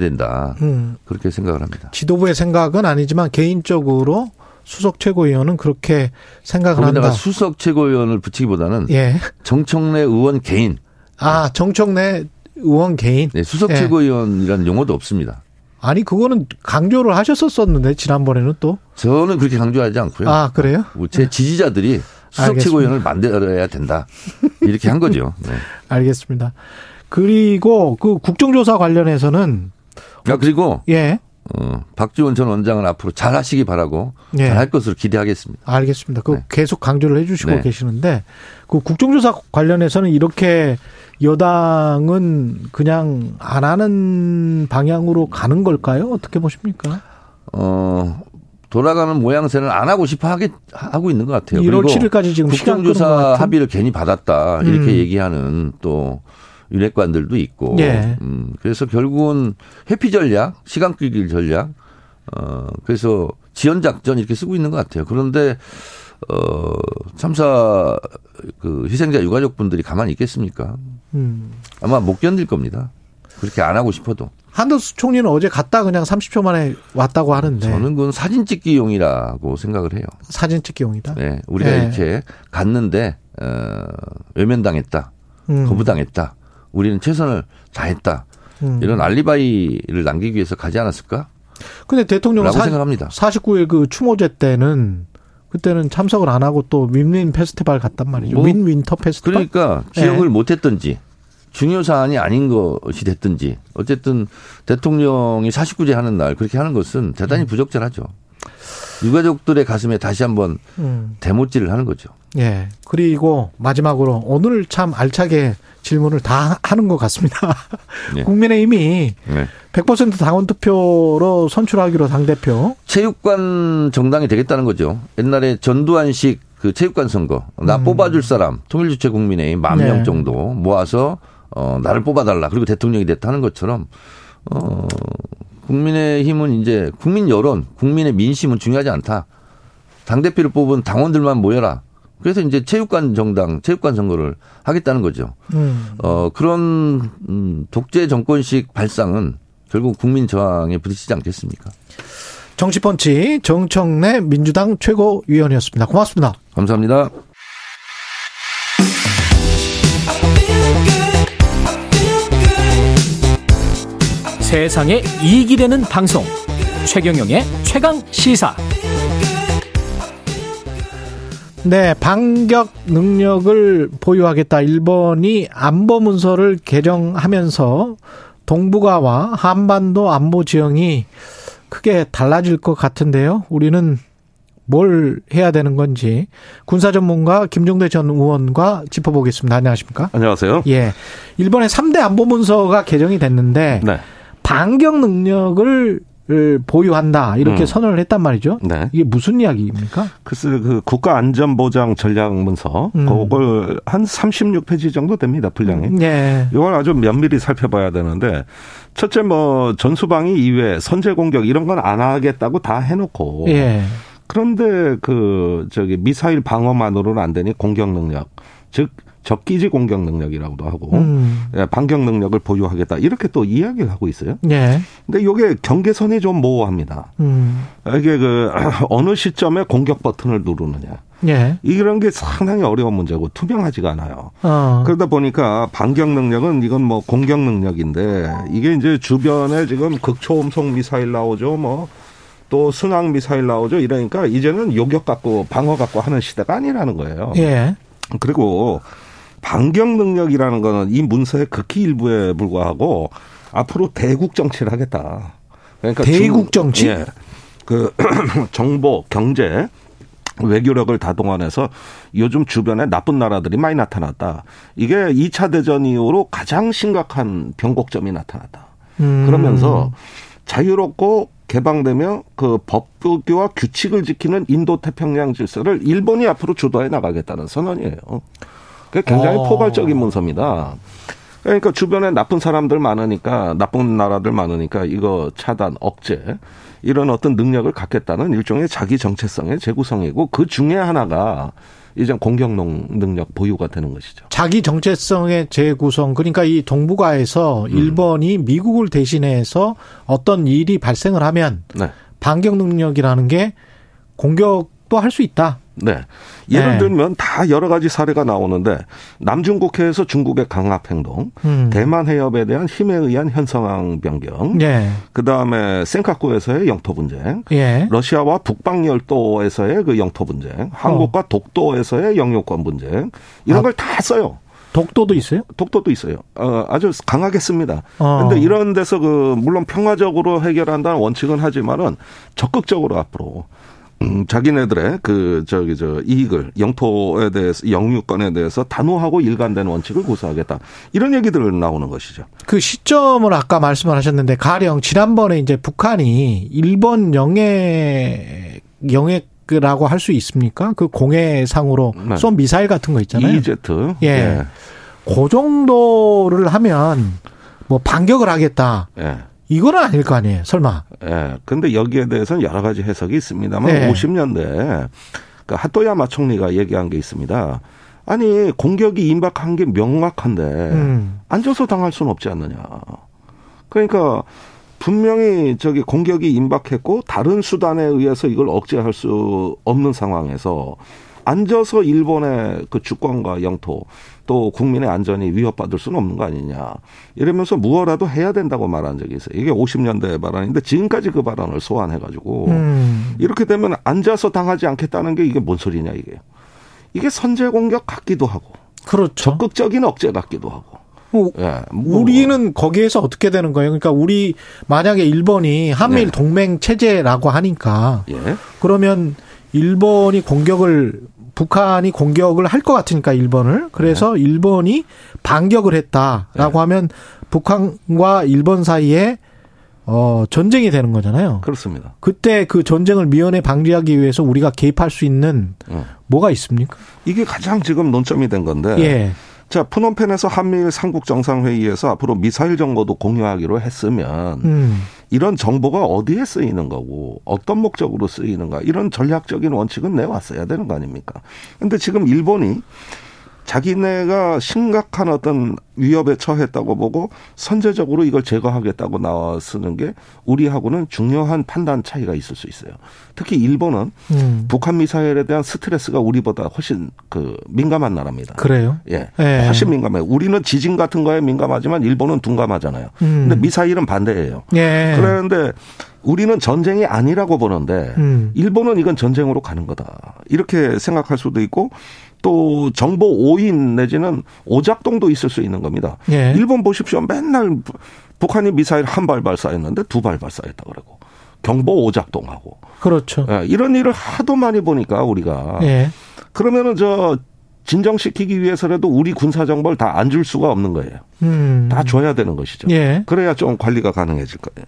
된다. 음. 그렇게 생각을 합니다. 지도부의 생각은 아니지만 개인적으로 수석 최고위원은 그렇게 생각을 한다. 수석 최고위원을 붙이기보다는 예. 정청래 의원 개인. 아 정청래 의원 개인. 네, 수석 예. 최고위원이라는 용어도 없습니다. 아니 그거는 강조를 하셨었었는데 지난번에는 또 저는 그렇게 강조하지 않고요. 아 그래요? 뭐제 지지자들이 수석 최고위원을 만들어야 된다 이렇게 한 거죠. 네. 알겠습니다. 그리고 그 국정조사 관련해서는 아 그리고 예. 어, 박지원 전 원장은 앞으로 잘 하시기 바라고 예. 잘할 것으로 기대하겠습니다. 알겠습니다. 그 네. 계속 강조를 해주시고 네. 계시는데 그 국정조사 관련해서는 이렇게 여당은 그냥 안 하는 방향으로 가는 걸까요? 어떻게 보십니까? 어, 돌아가는 모양새는 안 하고 싶어 하게 하고 있는 것 같아요. 1월 7일까지 지금 국정조사 합의를 괜히 받았다 이렇게 음. 얘기하는 또 윤핵관들도 있고, 예. 음, 그래서 결국은 회피 전략, 시간 끌기 전략, 어 그래서 지연 작전 이렇게 쓰고 있는 것 같아요. 그런데 어 참사 그 희생자 유가족분들이 가만히 있겠습니까? 음. 아마 못 견딜 겁니다. 그렇게 안 하고 싶어도. 한덕수 총리는 어제 갔다 그냥 30초 만에 왔다고 하는데. 저는 그건 사진 찍기용이라고 생각을 해요. 사진 찍기용이다? 네. 우리가 네. 이렇게 갔는데, 어, 외면당했다. 음. 거부당했다. 우리는 최선을 다했다. 음. 이런 알리바이를 남기기 위해서 가지 않았을까? 근데 대통령은 사, 생각합니다. 49일 그 추모제 때는 그때는 참석을 안 하고 또 윈윈 페스티벌 갔단 말이죠. 뭐, 윈윈터 페스티벌. 그러니까 기억을 네. 못 했던지 중요 사안이 아닌 것이 됐든지 어쨌든 대통령이 49제 하는 날 그렇게 하는 것은 대단히 음. 부적절하죠. 유가족들의 가슴에 다시 한번 음. 대못질을 하는 거죠. 예. 그리고 마지막으로 오늘 참 알차게 질문을 다 하는 것 같습니다. 네. 국민의힘이 네. 100% 당원 투표로 선출하기로 당 대표. 체육관 정당이 되겠다는 거죠. 옛날에 전두환식 그 체육관 선거. 나 음. 뽑아줄 사람, 통일주체 국민의힘 만명 네. 정도 모아서 어, 나를 뽑아달라. 그리고 대통령이 됐다 하는 것처럼, 어, 국민의힘은 이제 국민 여론, 국민의 민심은 중요하지 않다. 당 대표를 뽑은 당원들만 모여라. 그래서 이제 체육관 정당, 체육관 선거를 하겠다는 거죠. 음. 어, 그런, 음, 독재 정권식 발상은 결국 국민 저항에 부딪히지 않겠습니까? 정치펀치 정청래 민주당 최고위원이었습니다. 고맙습니다. 감사합니다. 세상에 이익이 되는 방송 최경영의 최강 시사 네, 반격 능력을 보유하겠다. 일본이 안보 문서를 개정하면서 동북아와 한반도 안보 지형이 크게 달라질 것 같은데요. 우리는 뭘 해야 되는 건지 군사 전문가 김종대 전 의원과 짚어보겠습니다. 안녕하십니까? 안녕하세요. 예. 일본의 3대 안보 문서가 개정이 됐는데 네. 반격 능력을 보유한다 이렇게 음. 선언을 했단 말이죠. 네. 이게 무슨 이야기입니까? 글쎄 그 국가안전보장 전략문서 음. 그걸 한 36페이지 정도 됩니다 분량이. 네. 이걸 아주 면밀히 살펴봐야 되는데 첫째 뭐 전수방위 이외 선제 공격 이런 건 안 하겠다고 다 해놓고. 예. 그런데 그 저기 미사일 방어만으로는 안 되니 공격 능력 즉 적기지 공격 능력이라고도 하고 음. 예, 반격 능력을 보유하겠다 이렇게 또 이야기를 하고 있어요. 네. 근데 이게 경계선이 좀 모호합니다. 음. 이게 그 어느 시점에 공격 버튼을 누르느냐. 예. 이런 게 상당히 어려운 문제고 투명하지가 않아요. 어. 그러다 보니까 반격 능력은 이건 뭐 공격 능력인데 이게 이제 주변에 지금 극초음속 미사일 나오죠. 뭐또 순항 미사일 나오죠. 이러니까 이제는 요격 갖고 방어 갖고 하는 시대가 아니라는 거예요. 예. 그리고 반격 능력이라는 거는 이 문서의 극히 일부에 불과하고 앞으로 대국 정치를 하겠다. 그러니까 대국 정치? 예. 그 정보, 경제, 외교력을 다 동원해서 요즘 주변에 나쁜 나라들이 많이 나타났다. 이게 2차 대전 이후로 가장 심각한 변곡점이 나타났다. 음. 그러면서 자유롭고 개방되며 그 법규와 규칙을 지키는 인도 태평양 질서를 일본이 앞으로 주도해 나가겠다는 선언이에요. 굉장히 어. 포괄적인 문서입니다. 그러니까 주변에 나쁜 사람들 많으니까 나쁜 나라들 많으니까 이거 차단 억제 이런 어떤 능력을 갖겠다는 일종의 자기 정체성의 재구성이고 그 중에 하나가 이제 공격 능력 보유가 되는 것이죠. 자기 정체성의 재구성 그러니까 이 동북아에서 음. 일본이 미국을 대신해서 어떤 일이 발생을 하면 네. 반격 능력이라는 게 공격도 할 수 있다. 네. 예를 네. 들면 다 여러 가지 사례가 나오는데 남중국해에서 중국의 강압 행동, 음. 대만 해협에 대한 힘에 의한 현상황 변경, 네. 그 다음에 센카쿠에서의 영토 분쟁, 예. 러시아와 북방 열도에서의 그 영토 분쟁, 한국과 어. 독도에서의 영유권 분쟁 이런 아. 걸다 써요. 독도도 있어요? 독도도 있어요. 어, 아주 강하게 씁니다. 그런데 어. 이런 데서 그 물론 평화적으로 해결한다는 원칙은 하지만은 적극적으로 앞으로 음, 자기네들의 그 저기 저 이익을 영토에 대해서 영유권에 대해서 단호하고 일관된 원칙을 고수하겠다 이런 얘기들 나오는 것이죠. 그 시점을 아까 말씀을 하셨는데 가령 지난번에 이제 북한이 일본 영해 영해 라고 할 수 있습니까? 그 공해상으로 네. 쏜 미사일 같은 거 있잖아요. EZ. 예. 예. 그 정도를 하면 뭐 반격을 하겠다. 예. 이거는 아닐 거 아니에요, 설마. 예. 근데 여기에 대해서는 여러 가지 해석이 있습니다만 네. 50년대 그 하토야마 총리가 얘기한 게 있습니다. 아니 공격이 임박한 게 명확한데 음. 앉아서 당할 수는 없지 않느냐. 그러니까 분명히 저기 공격이 임박했고 다른 수단에 의해서 이걸 억제할 수 없는 상황에서 앉아서 일본의 그 주권과 영토 또 국민의 안전이 위협받을 수는 없는 거 아니냐. 이러면서 무엇라도 해야 된다고 말한 적이 있어요. 이게 50년대 발언인데 지금까지 그 발언을 소환해가지고 음. 이렇게 되면 앉아서 당하지 않겠다는 게 이게 뭔 소리냐 이게. 이게 선제 공격 같기도 하고. 그렇죠. 적극적인 억제 같기도 하고. 뭐 예, 뭐. 우리는 거기에서 어떻게 되는 거예요? 그러니까 우리 만약에 일본이 한미일 네. 동맹 체제라고 하니까 예. 그러면 일본이 공격을 북한이 공격을 할 것 같으니까 일본을 그래서 네. 일본이 반격을 했다라고 네. 하면 북한과 일본 사이에 어 전쟁이 되는 거잖아요. 그렇습니다. 그때 그 전쟁을 미연에 방지하기 위해서 우리가 개입할 수 있는 네. 뭐가 있습니까? 이게 가장 지금 논점이 된 건데. 예. 자, 푸놈펜에서 한미일 삼국 정상회의에서 앞으로 미사일 정보도 공유하기로 했으면 음. 이런 정보가 어디에 쓰이는 거고 어떤 목적으로 쓰이는가 이런 전략적인 원칙은 내왔어야 되는 거 아닙니까? 근데 지금 일본이 자기네가 심각한 어떤 위협에 처했다고 보고 선제적으로 이걸 제거하겠다고 나와 쓰는 게 우리하고는 중요한 판단 차이가 있을 수 있어요. 특히 일본은 음. 북한 미사일에 대한 스트레스가 우리보다 훨씬 그 민감한 나라입니다. 그래요? 예. 예. 훨씬 민감해요. 우리는 지진 같은 거에 민감하지만 일본은 둔감하잖아요. 음. 근데 미사일은 반대예요. 예. 그런데 우리는 전쟁이 아니라고 보는데 음. 일본은 이건 전쟁으로 가는 거다. 이렇게 생각할 수도 있고 또 정보 오인 내지는 오작동도 있을 수 있는 겁니다. 예. 일본 보십시오. 맨날 북한이 미사일 한 발 발사했는데 두 발 발사했다 그러고 경보 오작동하고 그렇죠. 예, 이런 일을 하도 많이 보니까 우리가 예. 그러면은 저 진정시키기 위해서라도 우리 군사 정보를 다 안 줄 수가 없는 거예요. 음. 다 줘야 되는 것이죠. 예. 그래야 좀 관리가 가능해질 거예요.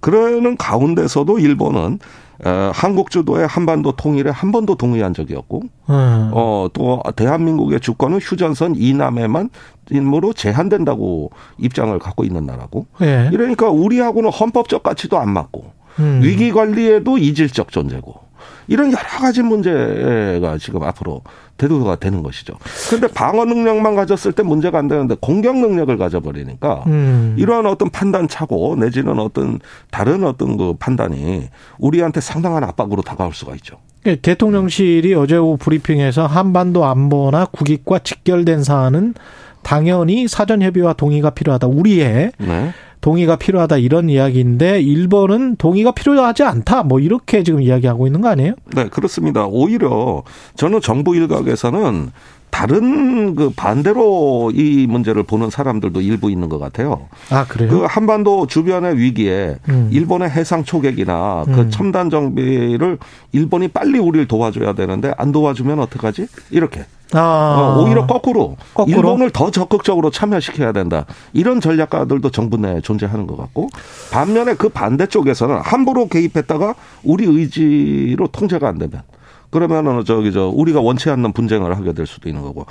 그러는 가운데서도 일본은 어, 한국 주도의 한반도 통일에 한 번도 동의한 적이 없고, 음. 어, 또 대한민국의 주권은 휴전선 이남에만 임무로 제한된다고 입장을 갖고 있는 나라고. 예. 이러니까 우리하고는 헌법적 가치도 안 맞고, 음. 위기 관리에도 이질적 존재고. 이런 여러 가지 문제가 지금 앞으로 대두가 되는 것이죠. 그런데 방어 능력만 가졌을 때 문제가 안 되는데 공격 능력을 가져버리니까 음. 이러한 어떤 판단 차고 내지는 어떤 다른 어떤 그 판단이 우리한테 상당한 압박으로 다가올 수가 있죠. 예, 대통령실이 어제 오후 브리핑에서 한반도 안보나 국익과 직결된 사안은 당연히 사전 협의와 동의가 필요하다. 우리의 네. 동의가 필요하다 이런 이야기인데 일본은 동의가 필요하지 않다 뭐 이렇게 지금 이야기하고 있는 거 아니에요? 네 그렇습니다. 오히려 저는 정부 일각에서는 다른 그 반대로 이 문제를 보는 사람들도 일부 있는 것 같아요. 아 그래요? 그 한반도 주변의 위기에 음. 일본의 해상 초계기나 그 음. 첨단 정비를 일본이 빨리 우리를 도와줘야 되는데 안 도와주면 어떡하지? 이렇게 아. 어, 오히려 거꾸로, 거꾸로, 일본을 더 적극적으로 참여시켜야 된다. 이런 전략가들도 정부 내에 존재하는 것 같고 반면에 그 반대쪽에서는 함부로 개입했다가 우리 의지로 통제가 안 되면 그러면은 저기 저 우리가 원치 않는 분쟁을 하게 될 수도 있는 거고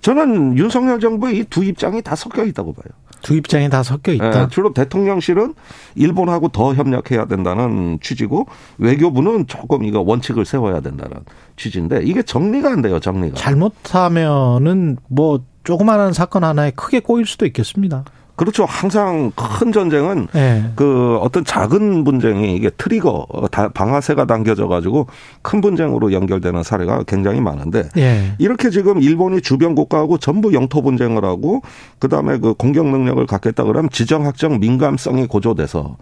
저는 윤석열 정부의 이 두 입장이 다 섞여 있다고 봐요. 두 입장이 다 섞여 있다. 네, 주로 대통령실은 일본하고 더 협력해야 된다는 취지고 외교부는 조금 이거 원칙을 세워야 된다는 취지인데 이게 정리가 안 돼요. 정리가. 잘못하면은 뭐 조그마한 사건 하나에 크게 꼬일 수도 있겠습니다. 그렇죠. 항상 큰 전쟁은 네. 그 어떤 작은 분쟁이 이게 트리거 방아쇠가 당겨져 가지고 큰 분쟁으로 연결되는 사례가 굉장히 많은데 네. 이렇게 지금 일본이 주변 국가하고 전부 영토 분쟁을 하고 그다음에 그 공격 능력을 갖겠다 그러면 지정 학적 민감성이 고조돼서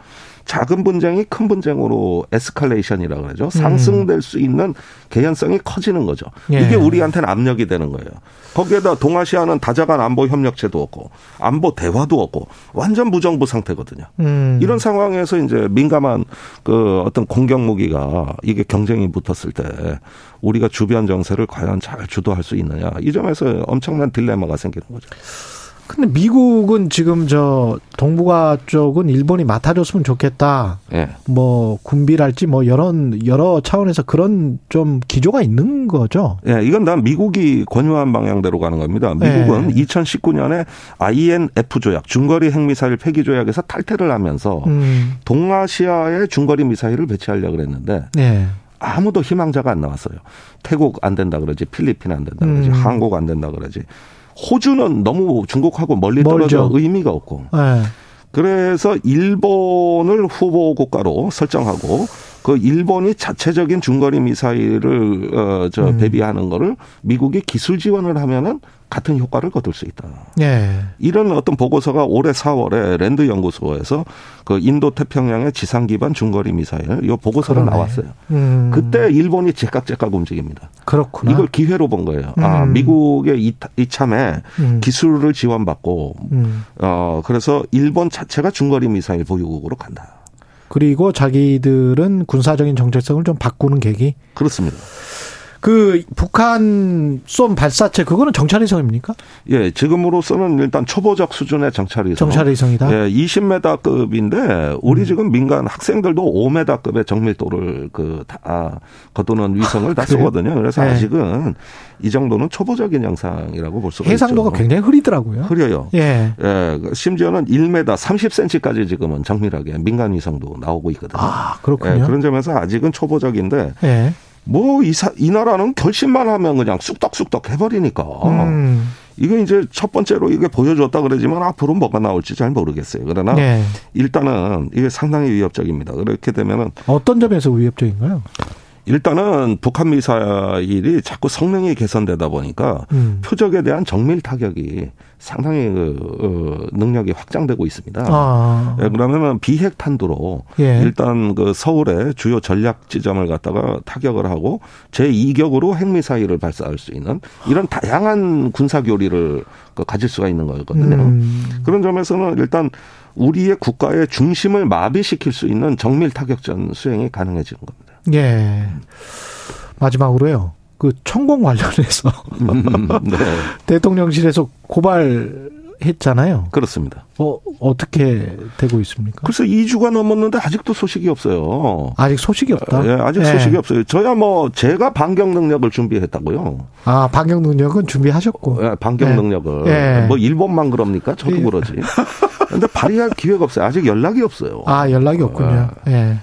작은 분쟁이 큰 분쟁으로 에스컬레이션이라고 그러죠. 음. 상승될 수 있는 개연성이 커지는 거죠. 예. 이게 우리한테는 압력이 되는 거예요. 거기에다 동아시아는 다자간 안보 협력체도 없고 안보 대화도 없고 완전 무정부 상태거든요. 음. 이런 상황에서 이제 민감한 그 어떤 공격 무기가 이게 경쟁이 붙었을 때 우리가 주변 정세를 과연 잘 주도할 수 있느냐 이 점에서 엄청난 딜레마가 생기는 거죠. 근데 미국은 지금 저 동북아 쪽은 일본이 맡아줬으면 좋겠다. 예. 뭐 군비랄지 뭐 여러 여러 차원에서 그런 좀 기조가 있는 거죠. 예, 이건 다 미국이 권유한 방향대로 가는 겁니다. 미국은 예. 2019년에 INF 조약 중거리 핵미사일 폐기 조약에서 탈퇴를 하면서 음. 동아시아에 중거리 미사일을 배치하려고 그랬는데 예. 아무도 희망자가 안 나왔어요. 태국 안 된다 그러지, 필리핀 안 된다 그러지, 음. 한국 안 된다 그러지. 호주는 너무 중국하고 멀리 떨어져 멀죠. 의미가 없고. 네. 그래서 일본을 후보 국가로 설정하고 그 일본이 자체적인 중거리 미사일을 어저 음. 배비하는 거를 미국이 기술 지원을 하면은 같은 효과를 거둘 수 있다. 예. 이런 어떤 보고서가 올해 4월에 랜드 연구소에서 그 인도 태평양의 지상 기반 중거리 미사일 이 보고서가 그러네. 나왔어요. 음. 그때 일본이 제깍제깍 움직입니다. 그렇구나. 이걸 기회로 본 거예요. 아, 음. 아 미국의 이참에 음. 기술을 지원받고 음. 어 그래서 일본 자체가 중거리 미사일 보유국으로 간다. 그리고 자기들은 군사적인 정체성을 좀 바꾸는 계기. 그렇습니다. 그 북한 쏜 발사체 그거는 정찰 위성입니까? 예, 지금으로서는 일단 초보적 수준의 정찰 위성. 정찰 위성이다. 예, 20m급인데 우리 음. 지금 민간 학생들도 5m급의 정밀도를 그다 거두는 위성을 아, 다 쏘거든요. 그래서 네. 아직은 이 정도는 초보적인 영상이라고 볼 수가 해상도가 있죠. 굉장히 흐리더라고요. 흐려요. 예. 예. 심지어는 1m 30cm까지 지금은 정밀하게 민간 위성도 나오고 있거든요. 아, 그렇군요. 예, 그런 점에서 아직은 초보적인데 예. 뭐, 이, 사, 이 나라는 결심만 하면 그냥 쑥덕쑥덕 해버리니까. 음. 이게 이제 첫 번째로 이게 보여줬다 그러지만 앞으로 뭐가 나올지 잘 모르겠어요. 그러나 네. 일단은 이게 상당히 위협적입니다. 그렇게 되면은 어떤 점에서 위협적인가요? 일단은 북한 미사일이 자꾸 성능이 개선되다 보니까 음. 표적에 대한 정밀 타격이 상당히 그 어, 능력이 확장되고 있습니다. 아. 예, 그러면은 비핵 탄두로 예. 일단 그 서울의 주요 전략 지점을 갖다가 타격을 하고 제 2격으로 핵 미사일을 발사할 수 있는 이런 다양한 군사 교리를 그 가질 수가 있는 거거든요. 음. 그런 점에서는 일단 우리의 국가의 중심을 마비시킬 수 있는 정밀 타격전 수행이 가능해지는 겁니다. 예. 마지막으로요. 그 천공 관련해서 음, 네. 대통령실에서 고발했잖아요. 그렇습니다. 어, 어떻게 되고 있습니까? 글쎄 2주가 넘었는데 아직도 소식이 없어요. 아직 소식이 없다? 예, 아직 예. 소식이 없어요. 저야 뭐 제가 반경 능력을 준비했다고요. 아, 반경 능력은 준비하셨고. 예, 반경 예. 능력을. 예. 뭐 일본만 그럽니까? 저도 예. 그러지. 근데 발휘할 기회가 없어요. 아직 연락이 없어요. 아, 연락이 없군요. 예.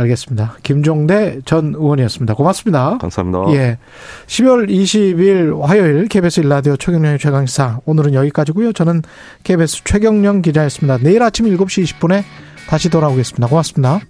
예. 알겠습니다. 김종대 전 의원이었습니다. 고맙습니다. 감사합니다. 예. 10월 20일 화요일 KBS 일라디오 최경련의 최강시사 오늘은 여기까지고요. 저는 KBS 최경령 기자였습니다. 내일 아침 7시 20분에 다시 돌아오겠습니다. 고맙습니다.